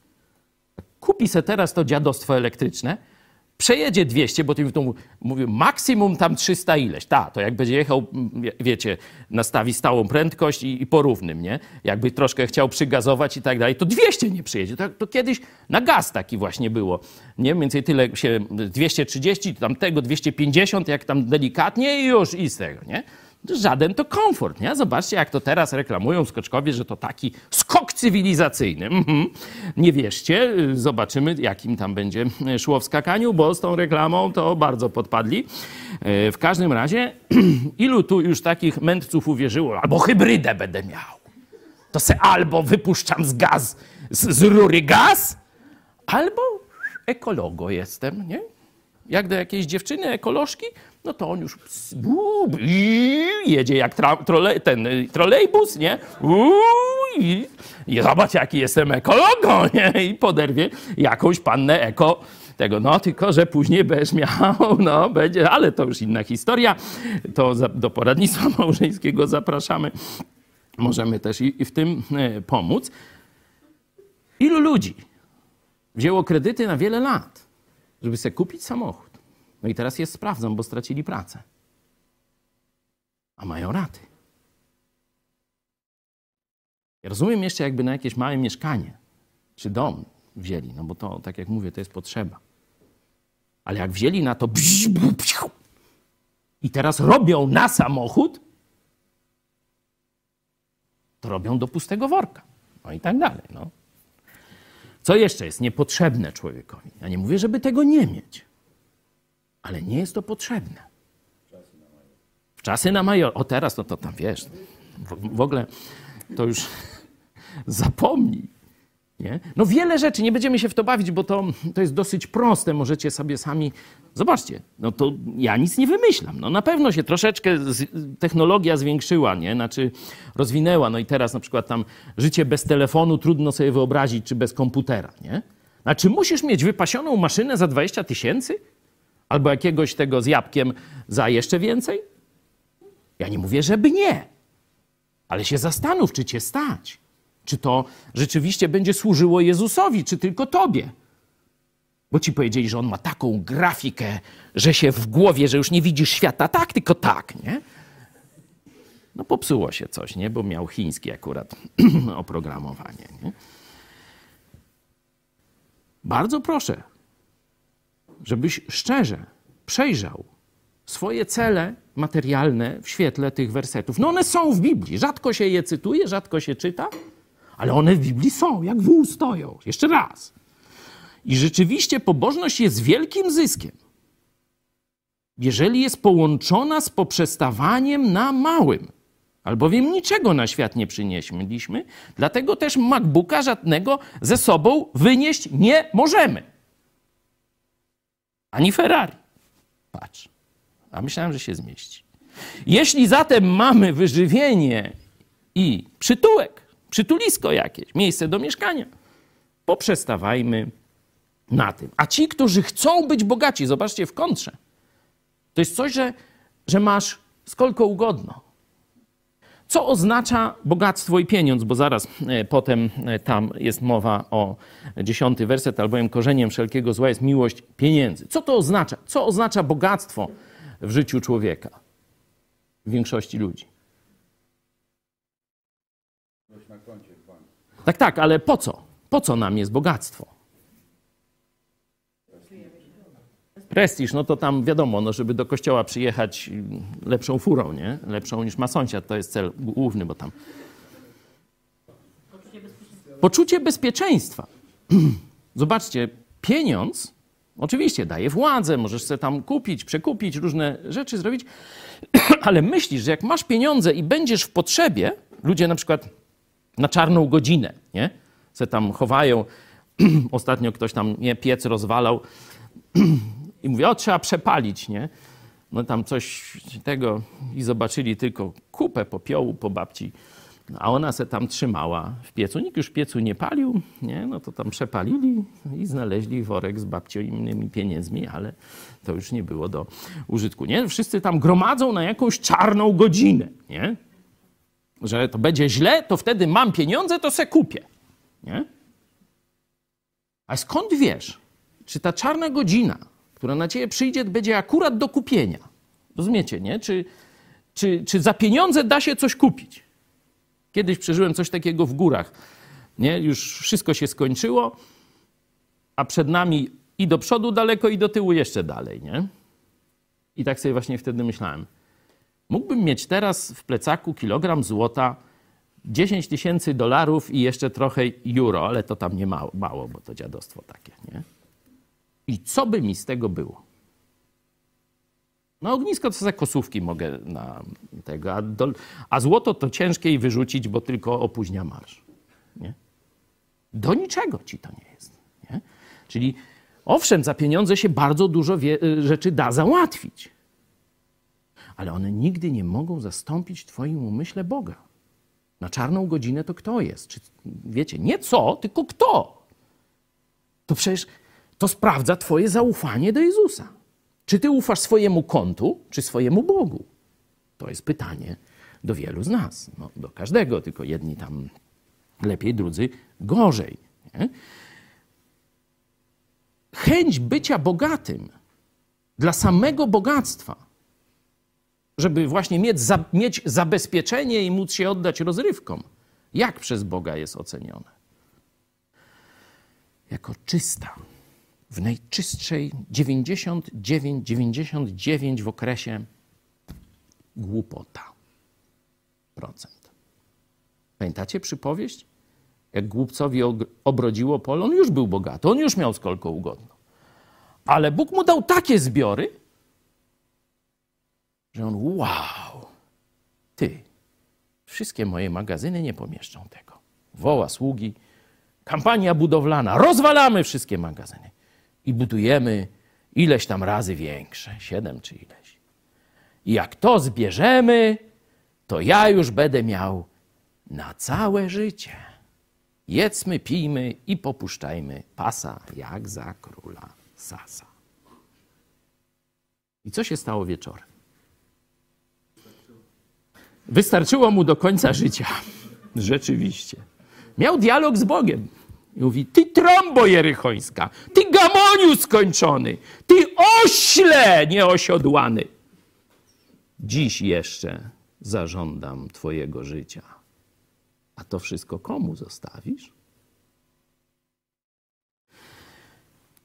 kupi se teraz to dziadostwo elektryczne, przejedzie 200, bo ty mówił maksimum tam 300 ileś. Ta, to jak będzie jechał, wiecie, nastawi stałą prędkość i, i porównym, nie? Jakby troszkę chciał przygazować i tak dalej, to 200 nie przyjedzie. To, to kiedyś na gaz taki właśnie było. Nie? Mniej więcej tyle się 230, tam tego 250, jak tam delikatnie i już i z tego, nie? Żaden to komfort, nie? Zobaczcie, jak to teraz reklamują skoczkowie, że to taki skok cywilizacyjny. Mhm. Nie wierzcie, zobaczymy, jakim tam będzie szło w skakaniu, bo z tą reklamą to bardzo podpadli. E, W każdym razie, ilu tu już takich mędrców uwierzyło, albo hybrydę będę miał. To se albo wypuszczam z gaz, z, z rury gaz, albo ekologo jestem, nie? Jak do jakiejś dziewczyny ekolożki, no to on już ps- jedzie jak tra, trole, ten y, trolejbus, nie? Uuu, I, I zobacz, jaki jestem ekologą, nie? I poderwie jakąś pannę eko tego. No, tylko, że później będziesz miał, no, będzie, ale to już inna historia. To za, do poradnictwa małżeńskiego zapraszamy. Możemy też i, i w tym e, pomóc. Ilu ludzi wzięło kredyty na wiele lat, żeby sobie kupić samochód? No i teraz je sprawdzą, bo stracili pracę. A mają raty. Ja rozumiem jeszcze jakby na jakieś małe mieszkanie czy dom wzięli, no bo to, tak jak mówię, to jest potrzeba. Ale jak wzięli na to i teraz robią na samochód, to robią do pustego worka. No i tak dalej. No. Co jeszcze jest niepotrzebne człowiekowi? Ja nie mówię, żeby tego nie mieć ale nie jest to potrzebne. Czasy na major. O teraz, no to tam wiesz, w, w ogóle to już zapomnij. Nie? No wiele rzeczy, nie będziemy się w to bawić, bo to, to jest dosyć proste, możecie sobie sami... Zobaczcie, no to ja nic nie wymyślam. No na pewno się troszeczkę z, technologia zwiększyła, nie? Znaczy rozwinęła. No i teraz na przykład tam życie bez telefonu trudno sobie wyobrazić, czy bez komputera, nie? Znaczy musisz mieć wypasioną maszynę za 20 tysięcy? Albo jakiegoś tego z jabłkiem za jeszcze więcej? Ja nie mówię, żeby nie. Ale się zastanów, czy cię stać. Czy to rzeczywiście będzie służyło Jezusowi, czy tylko tobie? Bo ci powiedzieli, że on ma taką grafikę, że się w głowie, że już nie widzisz świata tak, tylko tak, nie? No popsuło się coś, nie? Bo miał chińskie akurat oprogramowanie, nie? Bardzo proszę, żebyś szczerze przejrzał swoje cele materialne w świetle tych wersetów. No one są w Biblii. Rzadko się je cytuje, rzadko się czyta, ale one w Biblii są, jak wół stoją. Jeszcze raz. I rzeczywiście pobożność jest wielkim zyskiem, jeżeli jest połączona z poprzestawaniem na małym. Albowiem niczego na świat nie przynieśliśmy, dlatego też MacBooka żadnego ze sobą wynieść nie możemy. Ani Ferrari. Patrz. A myślałem, że się zmieści. Jeśli zatem mamy wyżywienie i przytułek, przytulisko jakieś, miejsce do mieszkania, poprzestawajmy na tym. A ci, którzy chcą być bogaci, zobaczcie w kontrze, to jest coś, że, że masz skolko ugodno. Co oznacza bogactwo i pieniądz? Bo zaraz e, potem e, tam jest mowa o dziesiąty werset, albowiem korzeniem wszelkiego zła jest miłość pieniędzy. Co to oznacza? Co oznacza bogactwo w życiu człowieka? W większości ludzi. Tak, tak, ale po co? Po co nam jest bogactwo? Prestiż, no to tam wiadomo, no żeby do kościoła przyjechać lepszą furą, nie? Lepszą niż ma sąsiad, to jest cel główny, bo tam... Poczucie bezpieczeństwa. Zobaczcie, pieniądz oczywiście daje władzę, możesz sobie tam kupić, przekupić, różne rzeczy zrobić, ale myślisz, że jak masz pieniądze i będziesz w potrzebie, ludzie na przykład na czarną godzinę, nie? Se tam chowają. Ostatnio ktoś tam nie, piec rozwalał i mówi, o trzeba przepalić, nie? No tam coś tego i zobaczyli tylko kupę popiołu po babci, a ona se tam trzymała w piecu. Nikt już piecu nie palił, nie? No to tam przepalili i znaleźli worek z babcionymi pieniędzmi, ale to już nie było do użytku, nie? Wszyscy tam gromadzą na jakąś czarną godzinę, nie? że to będzie źle, to wtedy mam pieniądze, to se kupię. Nie? A skąd wiesz, czy ta czarna godzina, która na ciebie przyjdzie, będzie akurat do kupienia? Rozumiecie, nie? Czy, czy, czy za pieniądze da się coś kupić? Kiedyś przeżyłem coś takiego w górach. Nie? Już wszystko się skończyło, a przed nami i do przodu daleko, i do tyłu jeszcze dalej. Nie? I tak sobie właśnie wtedy myślałem. Mógłbym mieć teraz w plecaku kilogram złota, 10 tysięcy dolarów i jeszcze trochę euro, ale to tam nie mało, mało, bo to dziadostwo takie, nie? I co by mi z tego było? No ognisko to za kosówki mogę na tego, a, do, a złoto to ciężkiej wyrzucić, bo tylko opóźnia marsz. Nie? Do niczego ci to nie jest. Nie? Czyli owszem, za pieniądze się bardzo dużo wie, rzeczy da załatwić ale one nigdy nie mogą zastąpić Twoim umyśle Boga. Na czarną godzinę to kto jest? Czy, wiecie, nie co, tylko kto? To przecież to sprawdza Twoje zaufanie do Jezusa. Czy Ty ufasz swojemu kontu, czy swojemu Bogu? To jest pytanie do wielu z nas. No, do każdego, tylko jedni tam lepiej, drudzy gorzej. Nie? Chęć bycia bogatym dla samego bogactwa żeby właśnie mieć, za, mieć zabezpieczenie i móc się oddać rozrywkom. Jak przez Boga jest ocenione? Jako czysta. W najczystszej 99, 99 w okresie głupota. Procent. Pamiętacie przypowieść? Jak głupcowi obrodziło pole, on już był bogaty, on już miał skolko ugodno. Ale Bóg mu dał takie zbiory, że on wow, ty, wszystkie moje magazyny nie pomieszczą tego. Woła sługi, kampania budowlana, rozwalamy wszystkie magazyny i budujemy ileś tam razy większe, siedem czy ileś. I jak to zbierzemy, to ja już będę miał na całe życie. Jedzmy, pijmy i popuszczajmy pasa jak za króla Sasa. I co się stało wieczorem? Wystarczyło mu do końca życia. Rzeczywiście. Miał dialog z Bogiem. I mówi, ty trąbo jerychońska, ty gamoniu skończony, ty ośle nieosiodłany. Dziś jeszcze zażądam twojego życia. A to wszystko komu zostawisz?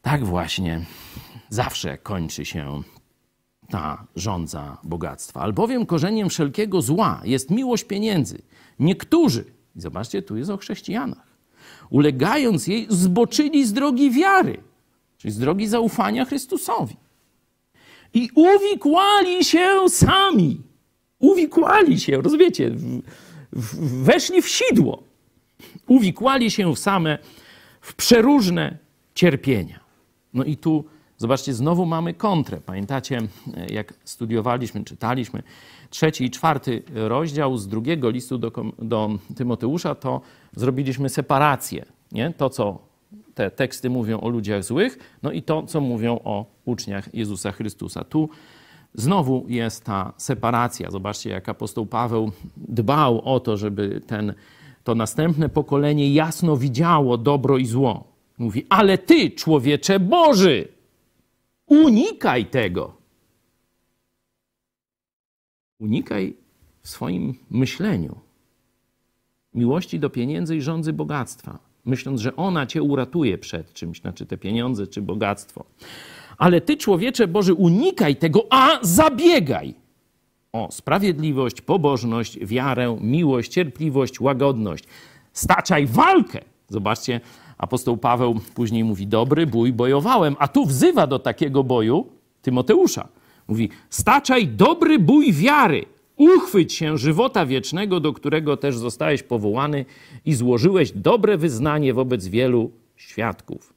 Tak właśnie zawsze kończy się ta rządza bogactwa. Albowiem korzeniem wszelkiego zła jest miłość pieniędzy. Niektórzy, zobaczcie, tu jest o chrześcijanach, ulegając jej, zboczyli z drogi wiary, czyli z drogi zaufania Chrystusowi. I uwikłali się sami. Uwikłali się, rozumiecie, w, w, weszli w sidło. Uwikłali się w same, w przeróżne cierpienia. No i tu Zobaczcie, znowu mamy kontrę. Pamiętacie, jak studiowaliśmy, czytaliśmy trzeci i czwarty rozdział z drugiego listu do, do Tymoteusza, to zrobiliśmy separację. Nie? To, co te teksty mówią o ludziach złych, no i to, co mówią o uczniach Jezusa Chrystusa. Tu znowu jest ta separacja. Zobaczcie, jak apostoł Paweł dbał o to, żeby ten, to następne pokolenie jasno widziało dobro i zło. Mówi, ale ty, człowiecze Boży, Unikaj tego. Unikaj w swoim myśleniu miłości do pieniędzy i rządzy bogactwa, myśląc, że ona cię uratuje przed czymś, znaczy te pieniądze czy bogactwo. Ale ty, człowiecze Boży, unikaj tego, a zabiegaj o sprawiedliwość, pobożność, wiarę, miłość, cierpliwość, łagodność. Staczaj walkę. Zobaczcie, Apostoł Paweł później mówi: Dobry bój bojowałem, a tu wzywa do takiego boju Tymoteusza. Mówi: Staczaj dobry bój wiary, uchwyć się żywota wiecznego, do którego też zostałeś powołany i złożyłeś dobre wyznanie wobec wielu świadków.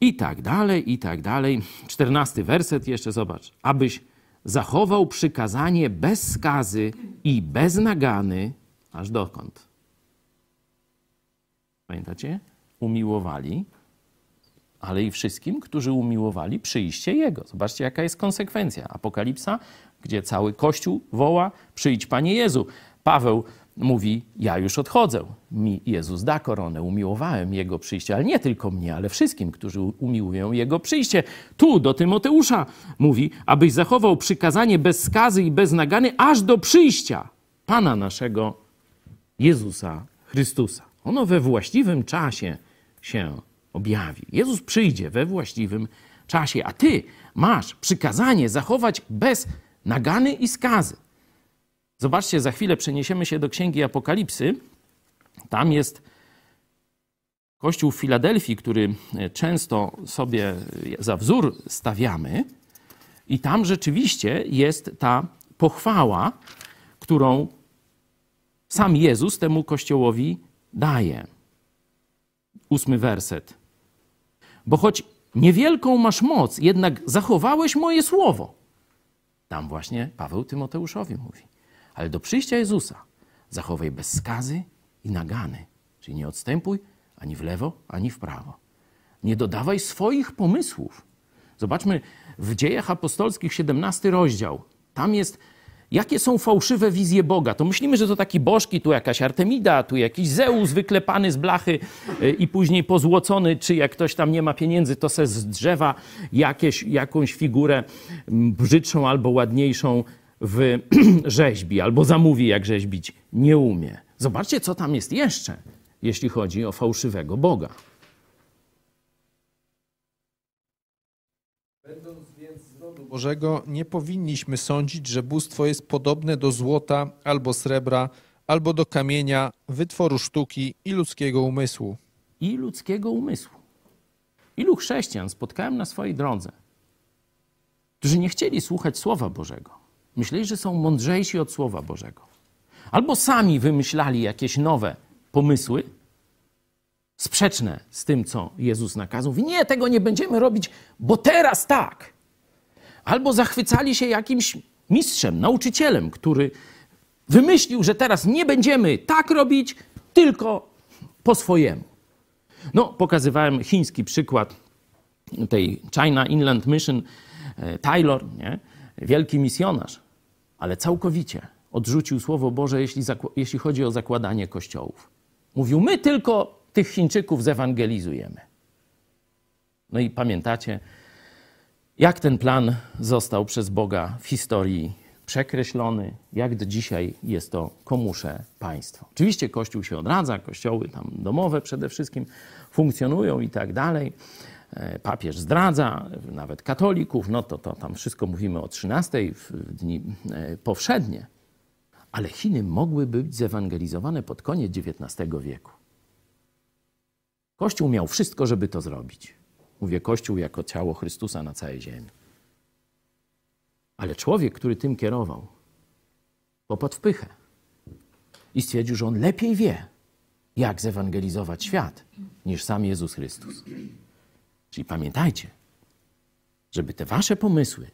I tak dalej, i tak dalej. Czternasty werset jeszcze zobacz. Abyś zachował przykazanie bez skazy i bez nagany, aż dokąd? Pamiętacie? Umiłowali, ale i wszystkim, którzy umiłowali przyjście Jego. Zobaczcie, jaka jest konsekwencja. Apokalipsa, gdzie cały Kościół woła, przyjdź Panie Jezu. Paweł mówi, ja już odchodzę. Mi Jezus da koronę, umiłowałem Jego przyjście, ale nie tylko mnie, ale wszystkim, którzy umiłują Jego przyjście. Tu do Tymoteusza mówi, abyś zachował przykazanie bez skazy i bez nagany, aż do przyjścia Pana naszego Jezusa Chrystusa. Ono we właściwym czasie się objawi. Jezus przyjdzie we właściwym czasie, a ty masz przykazanie zachować bez nagany i skazy. Zobaczcie, za chwilę przeniesiemy się do Księgi Apokalipsy. Tam jest Kościół w Filadelfii, który często sobie za wzór stawiamy, i tam rzeczywiście jest ta pochwała, którą sam Jezus temu kościołowi daje. Ósmy werset. Bo choć niewielką masz moc, jednak zachowałeś moje słowo. Tam właśnie Paweł Tymoteuszowi mówi. Ale do przyjścia Jezusa zachowaj bez skazy i nagany. Czyli nie odstępuj ani w lewo, ani w prawo. Nie dodawaj swoich pomysłów. Zobaczmy w dziejach apostolskich 17 rozdział. Tam jest Jakie są fałszywe wizje Boga? To myślimy, że to taki bożki, tu jakaś Artemida, tu jakiś Zeus wyklepany z blachy y, i później pozłocony, czy jak ktoś tam nie ma pieniędzy, to se z drzewa jakieś, jakąś figurę brzydszą albo ładniejszą w rzeźbi, albo zamówi, jak rzeźbić. Nie umie. Zobaczcie, co tam jest jeszcze, jeśli chodzi o fałszywego Boga. Bożego nie powinniśmy sądzić, że bóstwo jest podobne do złota albo srebra, albo do kamienia, wytworu sztuki i ludzkiego umysłu. I ludzkiego umysłu. Ilu chrześcijan spotkałem na swojej drodze, którzy nie chcieli słuchać Słowa Bożego. Myśleli, że są mądrzejsi od Słowa Bożego. Albo sami wymyślali jakieś nowe pomysły, sprzeczne z tym, co Jezus nakazał. Nie, tego nie będziemy robić, bo teraz tak. Albo zachwycali się jakimś mistrzem, nauczycielem, który wymyślił, że teraz nie będziemy tak robić, tylko po swojemu. No, pokazywałem chiński przykład tej China Inland Mission, e, Taylor, nie? wielki misjonarz, ale całkowicie odrzucił Słowo Boże, jeśli, jeśli chodzi o zakładanie kościołów. Mówił, my tylko tych Chińczyków zewangelizujemy. No i pamiętacie, jak ten plan został przez Boga w historii przekreślony, jak do dzisiaj jest to komusze państwo. Oczywiście Kościół się odradza, kościoły tam domowe przede wszystkim funkcjonują i tak dalej. E, papież zdradza, nawet katolików, no to, to tam wszystko mówimy o 13 w dni e, powszednie. Ale Chiny mogły być zewangelizowane pod koniec XIX wieku. Kościół miał wszystko, żeby to zrobić. Mówię Kościół jako ciało Chrystusa na całej ziemi. Ale człowiek, który tym kierował, popadł w pychę i stwierdził, że on lepiej wie, jak zewangelizować świat, niż sam Jezus Chrystus. Czyli pamiętajcie, żeby te wasze pomysły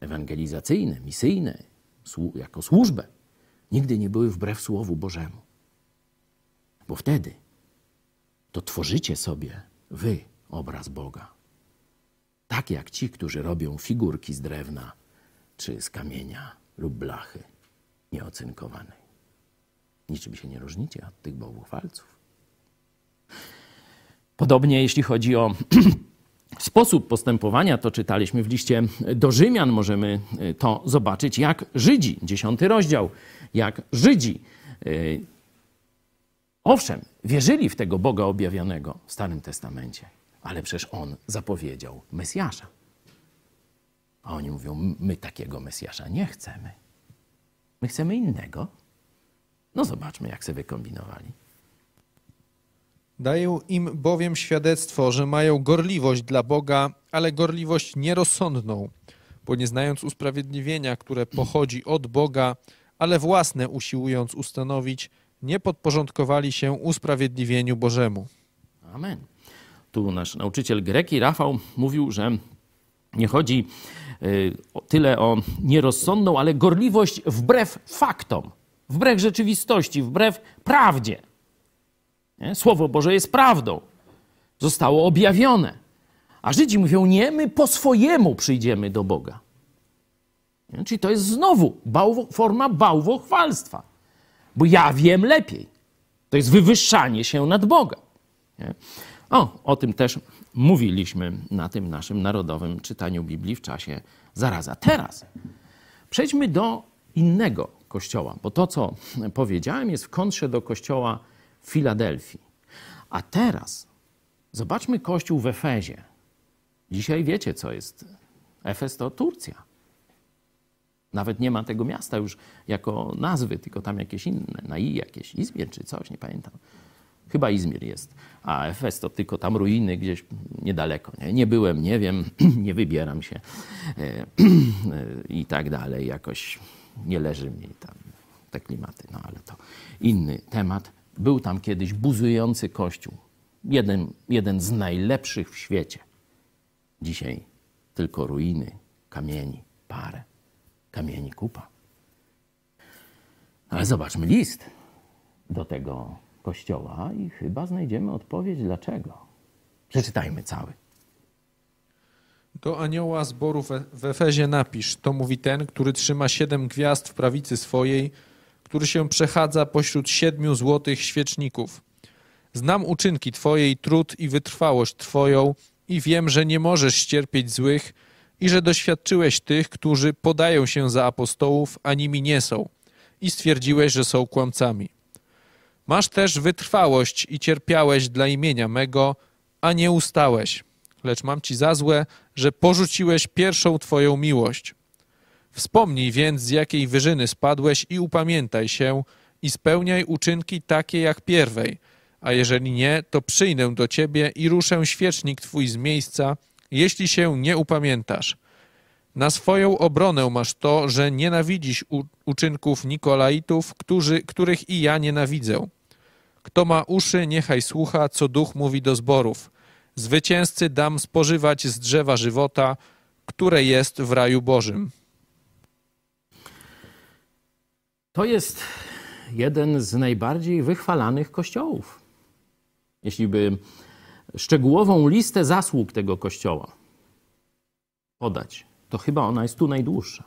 ewangelizacyjne, misyjne, jako służbę, nigdy nie były wbrew Słowu Bożemu. Bo wtedy to tworzycie sobie wy obraz Boga. Tak jak ci, którzy robią figurki z drewna czy z kamienia lub blachy nieocynkowanej. Niczym się nie różnicie od tych bałwochwalców. Podobnie jeśli chodzi o sposób postępowania, to czytaliśmy w liście do Rzymian, możemy y, to zobaczyć, jak Żydzi, dziesiąty rozdział, jak Żydzi, y, owszem, wierzyli w tego Boga objawionego w Starym Testamencie, ale przecież On zapowiedział Mesjasza. A oni mówią, my takiego Mesjasza nie chcemy. My chcemy innego. No zobaczmy, jak sobie wykombinowali. Daję im bowiem świadectwo, że mają gorliwość dla Boga, ale gorliwość nierozsądną, bo nie znając usprawiedliwienia, które pochodzi od Boga, ale własne usiłując ustanowić, nie podporządkowali się usprawiedliwieniu Bożemu. Amen. Tu nasz nauczyciel greki Rafał mówił, że nie chodzi y, tyle o nierozsądną, ale gorliwość wbrew faktom, wbrew rzeczywistości, wbrew prawdzie. Nie? Słowo Boże jest prawdą. Zostało objawione. A Żydzi mówią, nie, my po swojemu przyjdziemy do Boga. Nie? Czyli to jest znowu bałwo, forma bałwochwalstwa. Bo ja wiem lepiej. To jest wywyższanie się nad Boga. Nie? O, o tym też mówiliśmy na tym naszym narodowym czytaniu Biblii w czasie zaraza. Teraz przejdźmy do innego kościoła, bo to, co powiedziałem, jest w kontrze do kościoła w Filadelfii. A teraz zobaczmy kościół w Efezie. Dzisiaj wiecie, co jest. Efes to Turcja. Nawet nie ma tego miasta już jako nazwy, tylko tam jakieś inne, na i jakieś, Izmir czy coś, nie pamiętam. Chyba Izmir jest, a Efes to tylko tam ruiny gdzieś niedaleko. Nie, nie byłem, nie wiem, nie wybieram się e, i tak dalej. Jakoś nie leży mi tam te klimaty, no ale to inny temat. Był tam kiedyś buzujący kościół. Jeden, jeden z najlepszych w świecie. Dzisiaj tylko ruiny, kamieni, parę. Kamieni kupa. Ale zobaczmy list do tego kościoła i chyba znajdziemy odpowiedź dlaczego. Przeczytajmy cały. Do anioła zboru w Efezie napisz, to mówi ten, który trzyma siedem gwiazd w prawicy swojej, który się przechadza pośród siedmiu złotych świeczników. Znam uczynki Twoje i trud i wytrwałość Twoją i wiem, że nie możesz ścierpieć złych i że doświadczyłeś tych, którzy podają się za apostołów, a nimi nie są i stwierdziłeś, że są kłamcami. Masz też wytrwałość i cierpiałeś dla imienia mego, a nie ustałeś. Lecz mam ci za złe, że porzuciłeś pierwszą twoją miłość. Wspomnij więc, z jakiej wyżyny spadłeś i upamiętaj się i spełniaj uczynki takie jak pierwej, a jeżeli nie, to przyjdę do ciebie i ruszę świecznik twój z miejsca, jeśli się nie upamiętasz. Na swoją obronę masz to, że nienawidzisz uczynków Nikolaitów, którzy, których i ja nienawidzę. Kto ma uszy, niechaj słucha, co duch mówi do zborów. Zwycięzcy dam spożywać z drzewa żywota, które jest w raju Bożym. To jest jeden z najbardziej wychwalanych kościołów. Jeśli by szczegółową listę zasług tego kościoła podać, to chyba ona jest tu najdłuższa.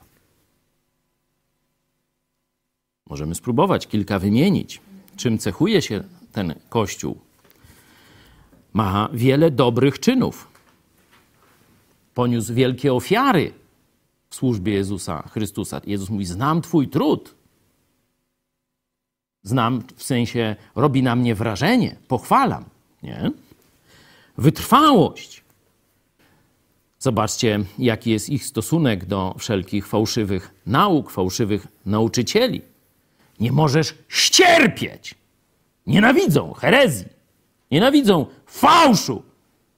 Możemy spróbować kilka wymienić, czym cechuje się ten kościół. Ma wiele dobrych czynów. Poniósł wielkie ofiary w służbie Jezusa Chrystusa. Jezus mówi: Znam Twój trud. Znam w sensie, robi na mnie wrażenie, pochwalam. Nie? Wytrwałość. Zobaczcie, jaki jest ich stosunek do wszelkich fałszywych nauk, fałszywych nauczycieli. Nie możesz ścierpieć. Nienawidzą herezji, nienawidzą fałszu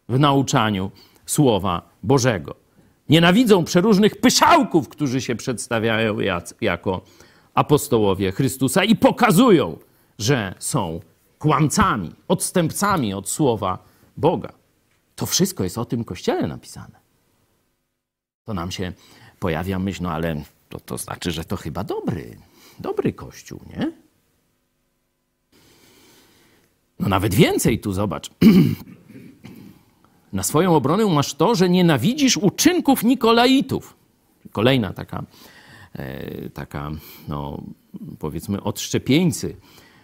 w nauczaniu Słowa Bożego. Nienawidzą przeróżnych pyszałków, którzy się przedstawiają jako apostołowie Chrystusa i pokazują, że są kłamcami, odstępcami od Słowa Boga. To wszystko jest o tym kościele napisane. To nam się pojawia myśl, no ale to, to znaczy, że to chyba dobry, dobry kościół, nie? No nawet więcej tu zobacz. Na swoją obronę masz to, że nienawidzisz uczynków Nikolaitów. Kolejna taka, e, taka no, powiedzmy, odszczepieńcy,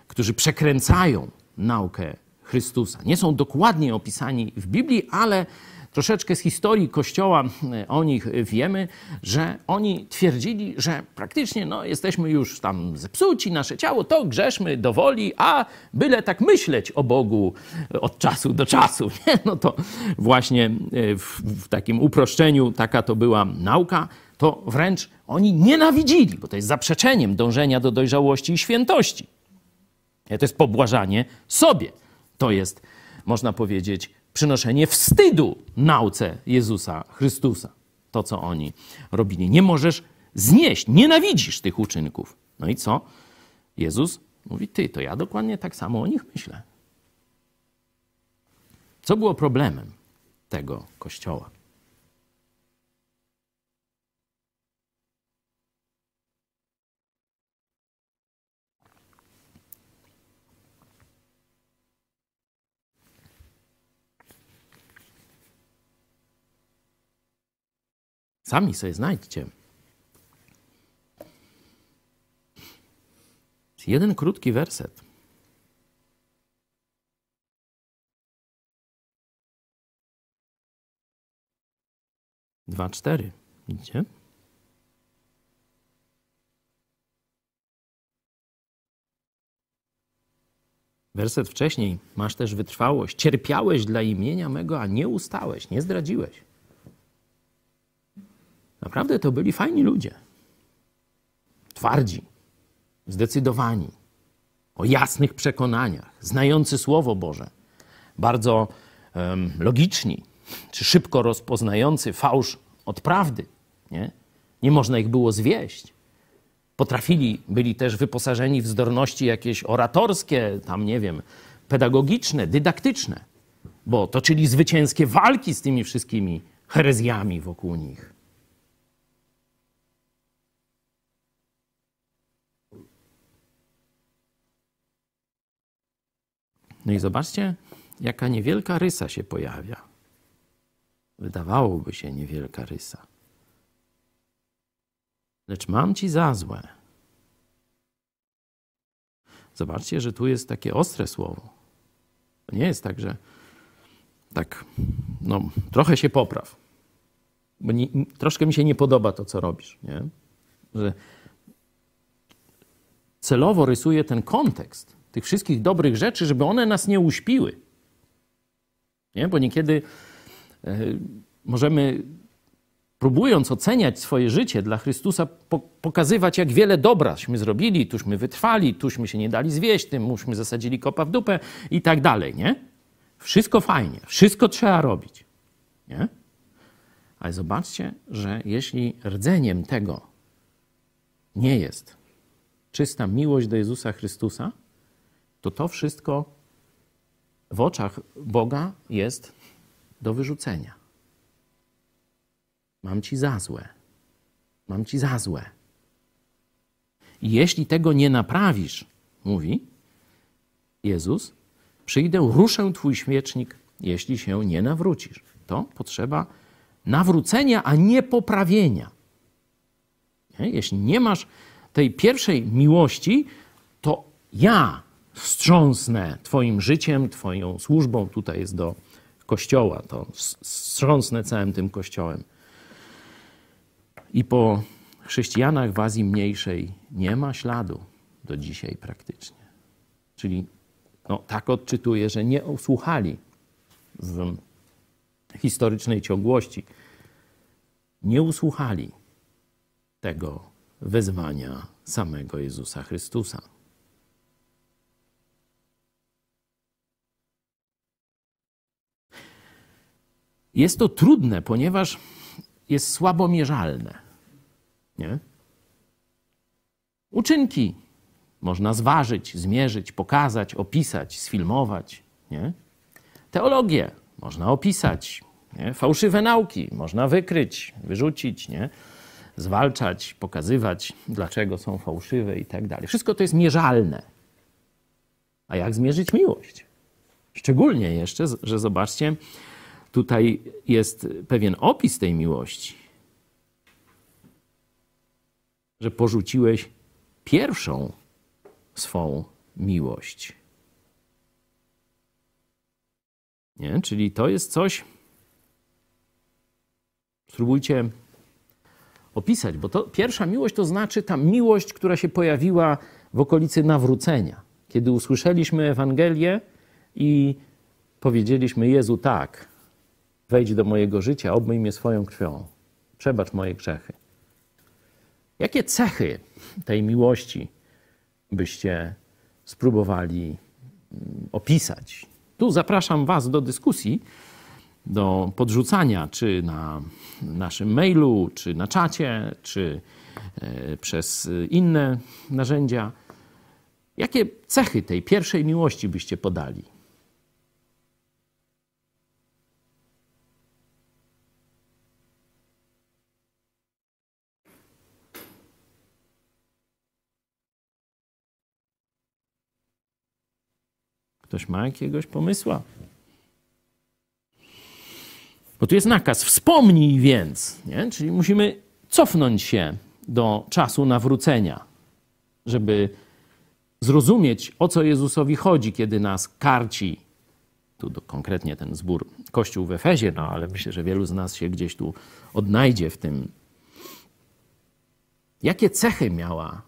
którzy przekręcają naukę Chrystusa. Nie są dokładnie opisani w Biblii, ale troszeczkę z historii Kościoła e, o nich wiemy, że oni twierdzili, że praktycznie no, jesteśmy już tam zepsuci, nasze ciało, to grzeszmy do woli, a byle tak myśleć o Bogu od czasu do czasu. Nie? No to właśnie e, w, w takim uproszczeniu taka to była nauka, to wręcz oni nienawidzili, bo to jest zaprzeczeniem dążenia do dojrzałości i świętości. To jest pobłażanie sobie. To jest, można powiedzieć, przynoszenie wstydu nauce Jezusa Chrystusa. To, co oni robili. Nie możesz znieść, nienawidzisz tych uczynków. No i co? Jezus mówi, ty, to ja dokładnie tak samo o nich myślę. Co było problemem tego kościoła? Sami sobie znajdźcie. Jeden krótki werset. Dwa, cztery. Widzicie? Werset wcześniej. Masz też wytrwałość. Cierpiałeś dla imienia mego, a nie ustałeś, nie zdradziłeś. Naprawdę to byli fajni ludzie. Twardzi, zdecydowani, o jasnych przekonaniach, znający Słowo Boże, bardzo em, logiczni, czy szybko rozpoznający fałsz od prawdy. Nie? nie można ich było zwieść. Potrafili, byli też wyposażeni w zdolności jakieś oratorskie, tam nie wiem, pedagogiczne, dydaktyczne, bo toczyli zwycięskie walki z tymi wszystkimi herezjami wokół nich. No i zobaczcie, jaka niewielka rysa się pojawia. Wydawałoby się niewielka rysa. Lecz mam ci za złe. Zobaczcie, że tu jest takie ostre słowo. To nie jest tak, że tak, no, trochę się popraw. Bo nie, troszkę mi się nie podoba to, co robisz. Nie? Że celowo rysuje ten kontekst tych wszystkich dobrych rzeczy, żeby one nas nie uśpiły. Nie? Bo niekiedy e, możemy, próbując oceniać swoje życie dla Chrystusa, po, pokazywać, jak wiele dobraśmy zrobili, tuśmy wytrwali, tuśmy się nie dali zwieść, tym muśmy zasadzili kopa w dupę i tak dalej, nie? Wszystko fajnie, wszystko trzeba robić, nie? Ale zobaczcie, że jeśli rdzeniem tego nie jest czysta miłość do Jezusa Chrystusa, to to wszystko w oczach Boga jest do wyrzucenia. Mam ci za złe. Mam ci za złe. I jeśli tego nie naprawisz, mówi Jezus, przyjdę, ruszę twój świecznik, jeśli się nie nawrócisz. To potrzeba nawrócenia, a nie poprawienia. Jeśli nie masz tej pierwszej miłości, to ja wstrząsnę Twoim życiem, Twoją służbą. Tutaj jest do kościoła, to wstrząsnę całym tym kościołem. I po chrześcijanach w Azji Mniejszej nie ma śladu do dzisiaj praktycznie. Czyli no, tak odczytuję, że nie usłuchali w historycznej ciągłości, nie usłuchali tego wezwania samego Jezusa Chrystusa. Jest to trudne, ponieważ jest słabo mierzalne. Nie? Uczynki można zważyć, zmierzyć, pokazać, opisać, sfilmować. Nie? Teologię można opisać. Nie? Fałszywe nauki można wykryć, wyrzucić, nie? zwalczać, pokazywać, dlaczego są fałszywe i tak dalej. Wszystko to jest mierzalne. A jak zmierzyć miłość? Szczególnie jeszcze, że zobaczcie, tutaj jest pewien opis tej miłości, że porzuciłeś pierwszą swą miłość. Nie? Czyli to jest coś. Spróbujcie opisać, bo to pierwsza miłość to znaczy ta miłość, która się pojawiła w okolicy nawrócenia. Kiedy usłyszeliśmy Ewangelię i powiedzieliśmy Jezu tak, wejdź do mojego życia, obmyj mnie swoją krwią, przebacz moje grzechy. Jakie cechy tej miłości byście spróbowali mm, opisać? Tu zapraszam Was do dyskusji, do podrzucania, czy na naszym mailu, czy na czacie, czy e, przez inne narzędzia. Jakie cechy tej pierwszej miłości byście podali? Ktoś ma jakiegoś pomysła? Bo tu jest nakaz, wspomnij więc, nie? czyli musimy cofnąć się do czasu nawrócenia, żeby zrozumieć, o co Jezusowi chodzi, kiedy nas karci. Tu konkretnie ten zbór Kościół w Efezie, no ale myślę, że wielu z nas się gdzieś tu odnajdzie w tym. Jakie cechy miała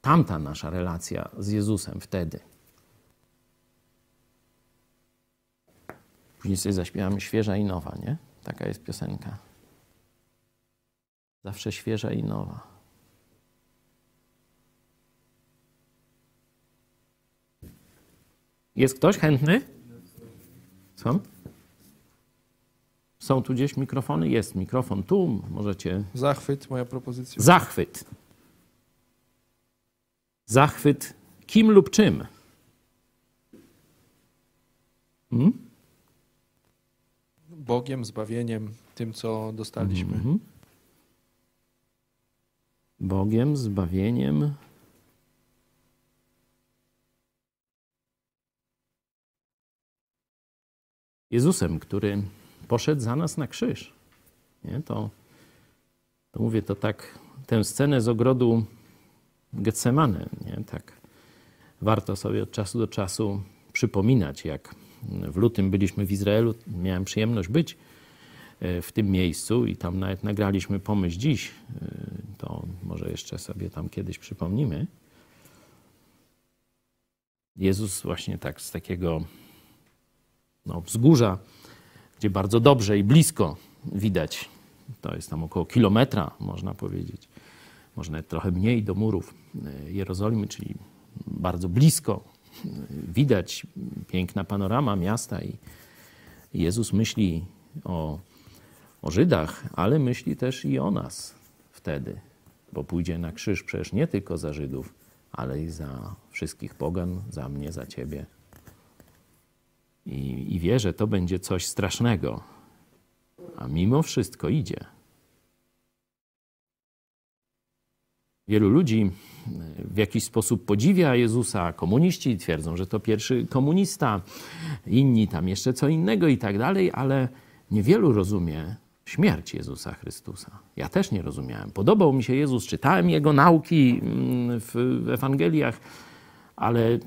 tamta nasza relacja z Jezusem wtedy? Później sobie zaśpiewamy świeża i nowa, nie? Taka jest piosenka. Zawsze świeża i nowa. Jest ktoś chętny? Są? Są tu gdzieś mikrofony? Jest mikrofon tu, możecie. Zachwyt, moja propozycja. Zachwyt. Zachwyt kim lub czym? Hmm? Bogiem, zbawieniem, tym, co dostaliśmy. Mhm. Bogiem, zbawieniem. Jezusem, który poszedł za nas na krzyż. Nie? To, to mówię to tak, tę scenę z ogrodu Getsemane, nie? tak warto sobie od czasu do czasu przypominać, jak w lutym byliśmy w Izraelu, miałem przyjemność być e, w tym miejscu i tam nawet nagraliśmy pomyśl dziś. E, to może jeszcze sobie tam kiedyś przypomnimy. Jezus właśnie tak z takiego no, wzgórza, gdzie bardzo dobrze i blisko widać, to jest tam około kilometra, można powiedzieć, może nawet trochę mniej do murów e, Jerozolimy, czyli bardzo blisko widać piękna panorama miasta i Jezus myśli o o Żydach, ale myśli też i o nas wtedy, bo pójdzie na krzyż przecież nie tylko za Żydów, ale i za wszystkich pogan, za mnie, za ciebie. I, i wie, że to będzie coś strasznego, a mimo wszystko idzie. Wielu ludzi w jakiś sposób podziwia Jezusa. Komuniści twierdzą, że to pierwszy komunista, inni tam jeszcze co innego i tak dalej, ale niewielu rozumie śmierć Jezusa Chrystusa. Ja też nie rozumiałem. Podobał mi się Jezus, czytałem jego nauki mm, w Ewangeliach, ale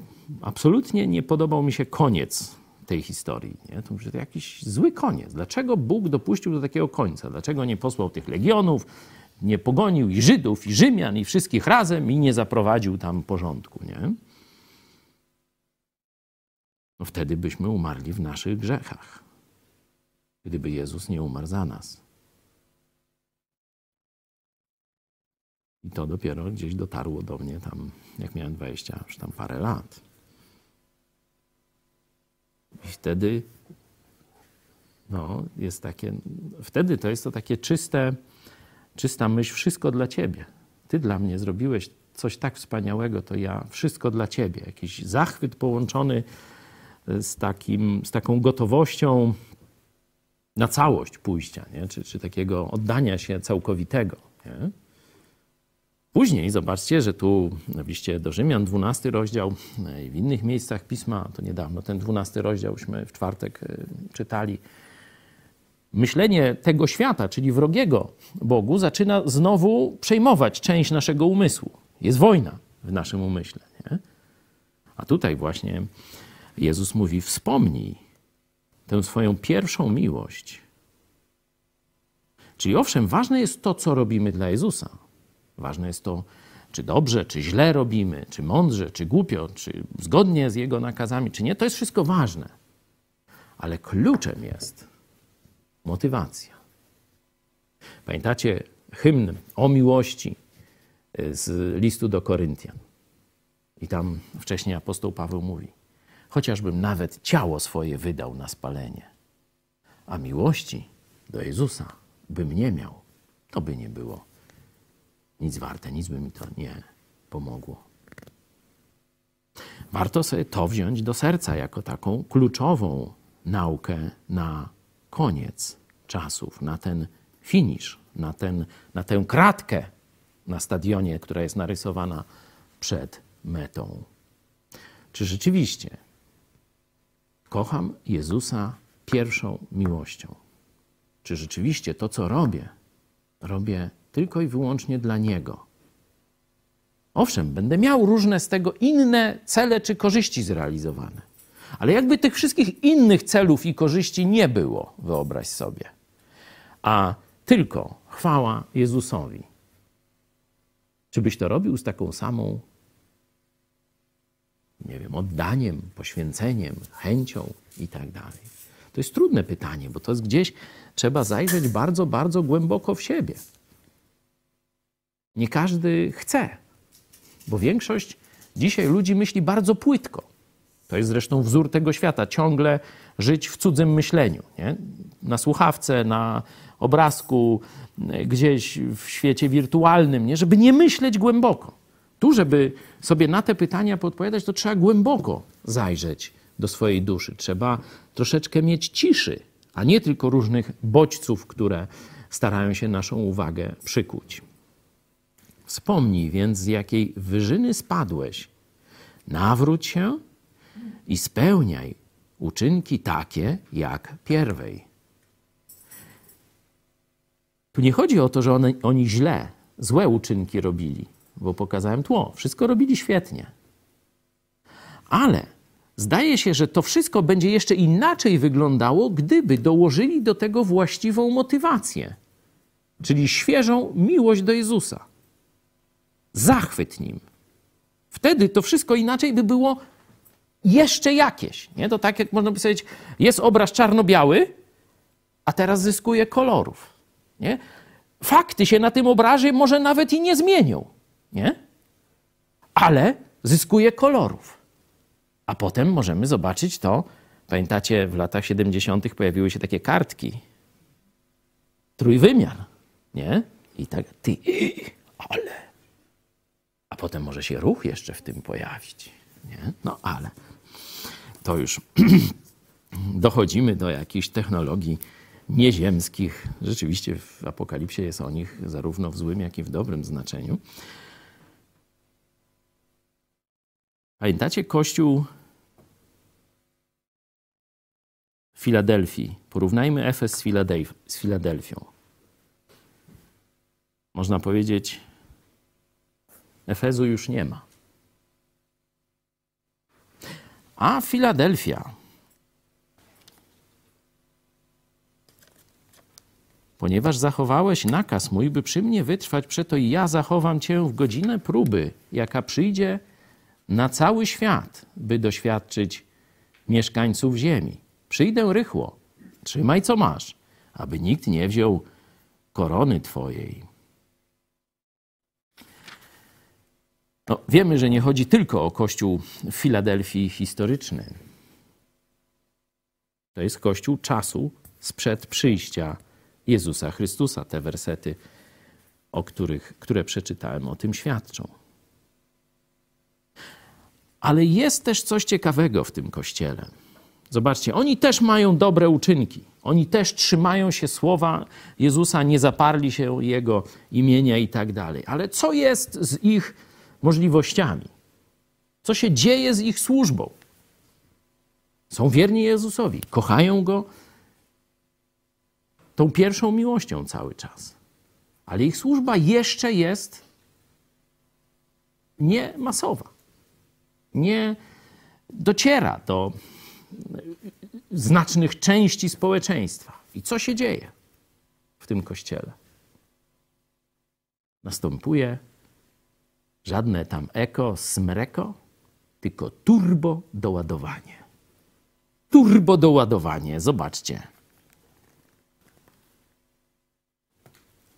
absolutnie nie podobał mi się koniec tej historii. Nie? To jakiś zły koniec. Dlaczego Bóg dopuścił do takiego końca? Dlaczego nie posłał tych legionów, nie pogonił i Żydów, i Rzymian, i wszystkich razem i nie zaprowadził tam porządku, nie? No wtedy byśmy umarli w naszych grzechach. Gdyby Jezus nie umarł za nas. I to dopiero gdzieś dotarło do mnie tam, jak miałem 20 już tam parę lat. I wtedy, no, jest takie, wtedy to jest to takie czyste, czysta myśl, wszystko dla Ciebie. Ty dla mnie zrobiłeś coś tak wspaniałego, to ja wszystko dla Ciebie. Jakiś zachwyt połączony z, takim, z taką gotowością na całość pójścia, nie? Czy, czy takiego oddania się całkowitego. Nie? Później zobaczcie, że tu w liście do Rzymian, 12 rozdział i w innych miejscach pisma, to niedawno ten 12 rozdziałśmy w czwartek e, czytali, myślenie tego świata, czyli wrogiego Bogu, zaczyna znowu przejmować część naszego umysłu. Jest wojna w naszym umyśle. Nie? A tutaj właśnie Jezus mówi: wspomnij tę swoją pierwszą miłość. Czyli owszem, ważne jest to, co robimy dla Jezusa. Ważne jest to, czy dobrze, czy źle robimy, czy mądrze, czy głupio, czy zgodnie z Jego nakazami, czy nie. To jest wszystko ważne. Ale kluczem jest motywacja. Pamiętacie hymn o miłości y, z listu do Koryntian. I tam wcześniej apostoł Paweł mówi: Chociażbym nawet ciało swoje wydał na spalenie, a miłości do Jezusa bym nie miał, to by nie było nic warte, nic by mi to nie pomogło. Warto sobie to wziąć do serca jako taką kluczową naukę na koniec czasów, na ten finisz, na, ten, na tę kratkę na stadionie, która jest narysowana przed metą. Czy rzeczywiście kocham Jezusa pierwszą miłością? Czy rzeczywiście to, co robię, robię tylko i wyłącznie dla Niego? Owszem, będę miał różne z tego inne cele czy korzyści zrealizowane. Ale jakby tych wszystkich innych celów i korzyści nie było, wyobraź sobie, a tylko chwała Jezusowi. Czy byś to robił z taką samą, nie wiem, oddaniem, poświęceniem, chęcią i tak dalej? To jest trudne pytanie, bo to jest gdzieś, trzeba zajrzeć bardzo, bardzo głęboko w siebie. Nie każdy chce, bo większość dzisiaj ludzi myśli bardzo płytko. To jest zresztą wzór tego świata, ciągle żyć w cudzym myśleniu. Nie? Na słuchawce, na obrazku, gdzieś w świecie wirtualnym, nie? żeby nie myśleć głęboko. Tu, żeby sobie na te pytania podpowiadać, to trzeba głęboko zajrzeć do swojej duszy. Trzeba troszeczkę mieć ciszy, a nie tylko różnych bodźców, które starają się naszą uwagę przykuć. Wspomnij więc, z jakiej wyżyny spadłeś. Nawróć się i spełniaj uczynki takie jak pierwej. Tu nie chodzi o to, że one, oni źle, złe uczynki robili, bo pokazałem tło. Wszystko robili świetnie. Ale zdaje się, że to wszystko będzie jeszcze inaczej wyglądało, gdyby dołożyli do tego właściwą motywację, czyli świeżą miłość do Jezusa. Zachwyt nim. Wtedy to wszystko inaczej by było jeszcze jakieś. Nie? To tak jak można by powiedzieć, jest obraz czarno-biały, a teraz zyskuje kolorów. Nie? Fakty się na tym obrazie może nawet i nie zmienią, nie? ale zyskuje kolorów. A potem możemy zobaczyć to. Pamiętacie, w latach 70. pojawiły się takie kartki. trójwymiar, nie? I tak, ty, ale. A potem może się ruch jeszcze w tym pojawić, nie? No ale to już dochodzimy do jakichś technologii nieziemskich. Rzeczywiście w Apokalipsie jest o nich zarówno w złym, jak i w dobrym znaczeniu. Pamiętacie Kościół w Filadelfii? Porównajmy Efes z, Filadelf- z Filadelfią. Można powiedzieć, Efezu już nie ma. A Filadelfia, ponieważ zachowałeś nakaz mój, by przy mnie wytrwać, przeto ja zachowam cię w godzinę próby, jaka przyjdzie na cały świat, by doświadczyć mieszkańców ziemi. Przyjdę rychło, trzymaj co masz, aby nikt nie wziął korony twojej. No, wiemy, że nie chodzi tylko o kościół w Filadelfii historyczny. To jest kościół czasu sprzed przyjścia Jezusa Chrystusa. Te wersety, o których, które przeczytałem, o tym świadczą. Ale jest też coś ciekawego w tym kościele. Zobaczcie, oni też mają dobre uczynki. Oni też trzymają się słowa Jezusa, nie zaparli się Jego imienia i tak dalej. Ale co jest z ich możliwościami? Co się dzieje z ich służbą? Są wierni Jezusowi, kochają Go tą pierwszą miłością cały czas. Ale ich służba jeszcze jest nie masowa. Nie dociera do znacznych części społeczeństwa. I co się dzieje w tym kościele? Następuje żadne tam eko, smreko, tylko turbo doładowanie. Turbo doładowanie, zobaczcie.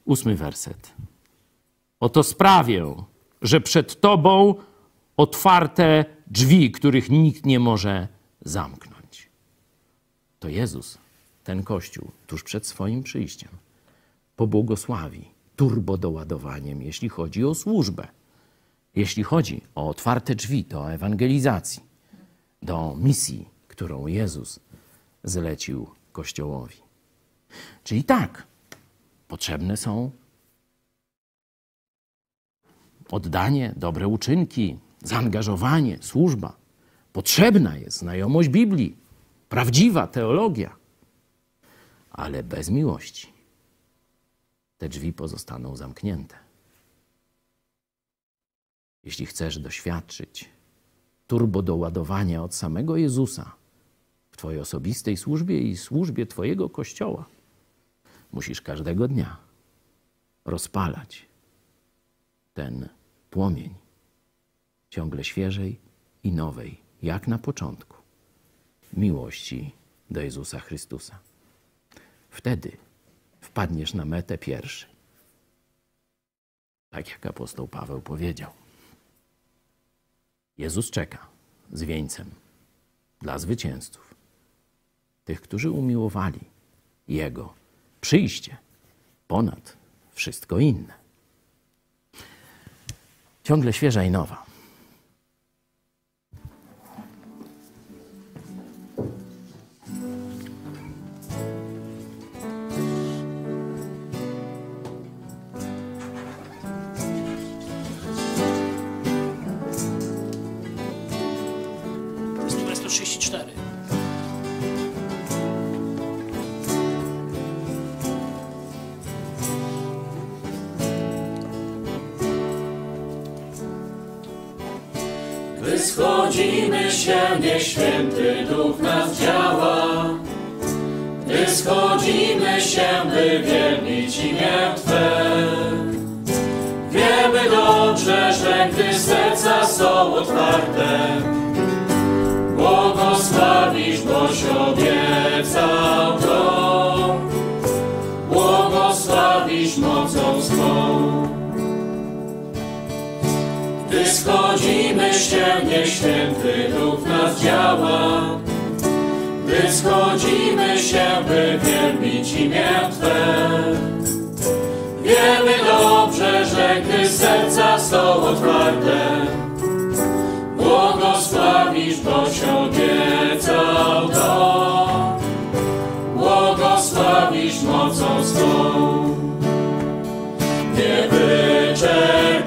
Ósmy werset. Oto sprawię, że przed Tobą otwarte drzwi, których nikt nie może zamknąć. To Jezus, ten Kościół, tuż przed swoim przyjściem, pobłogosławi turbodoładowaniem, jeśli chodzi o służbę, jeśli chodzi o otwarte drzwi do ewangelizacji, do misji, którą Jezus zlecił Kościołowi. Czyli tak, potrzebne są oddanie, dobre uczynki, zaangażowanie, służba. Potrzebna jest znajomość Biblii, prawdziwa teologia, ale bez miłości te drzwi pozostaną zamknięte. Jeśli chcesz doświadczyć turbodoładowania od samego Jezusa w Twojej osobistej służbie i służbie Twojego Kościoła, musisz każdego dnia rozpalać ten płomień ciągle świeżej i nowej, jak na początku, miłości do Jezusa Chrystusa. Wtedy wpadniesz na metę pierwszy. Tak jak apostoł Paweł powiedział. Jezus czeka z wieńcem dla zwycięzców, tych, którzy umiłowali Jego przyjście ponad wszystko inne. Ciągle świeża i nowa. Święty Duch nas działa. Gdy schodzimy się, by wielbić imię Twe. Wiemy dobrze, że gdy serca są otwarte, błogosławisz, boś obiecał schodzimy się, niech święty Duch nas działa. Gdy schodzimy się, by wielbić imię Twe. Wiemy dobrze, że gdy serca są otwarte, błogosławisz, boś obiecał to. Błogosławisz mocą swą. Niewyczerpane są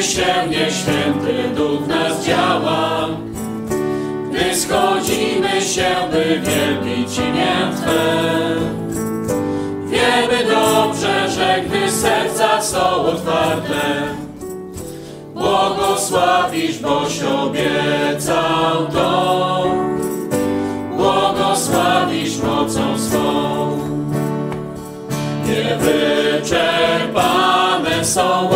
Się, nie święty duch nas działa. Gdy schodzimy się, by wielbić imię Twe. Wiemy dobrze, że gdy serca są otwarte, błogosławisz, boś obiecał to. Błogosławisz mocą swą. Niewyczerpane są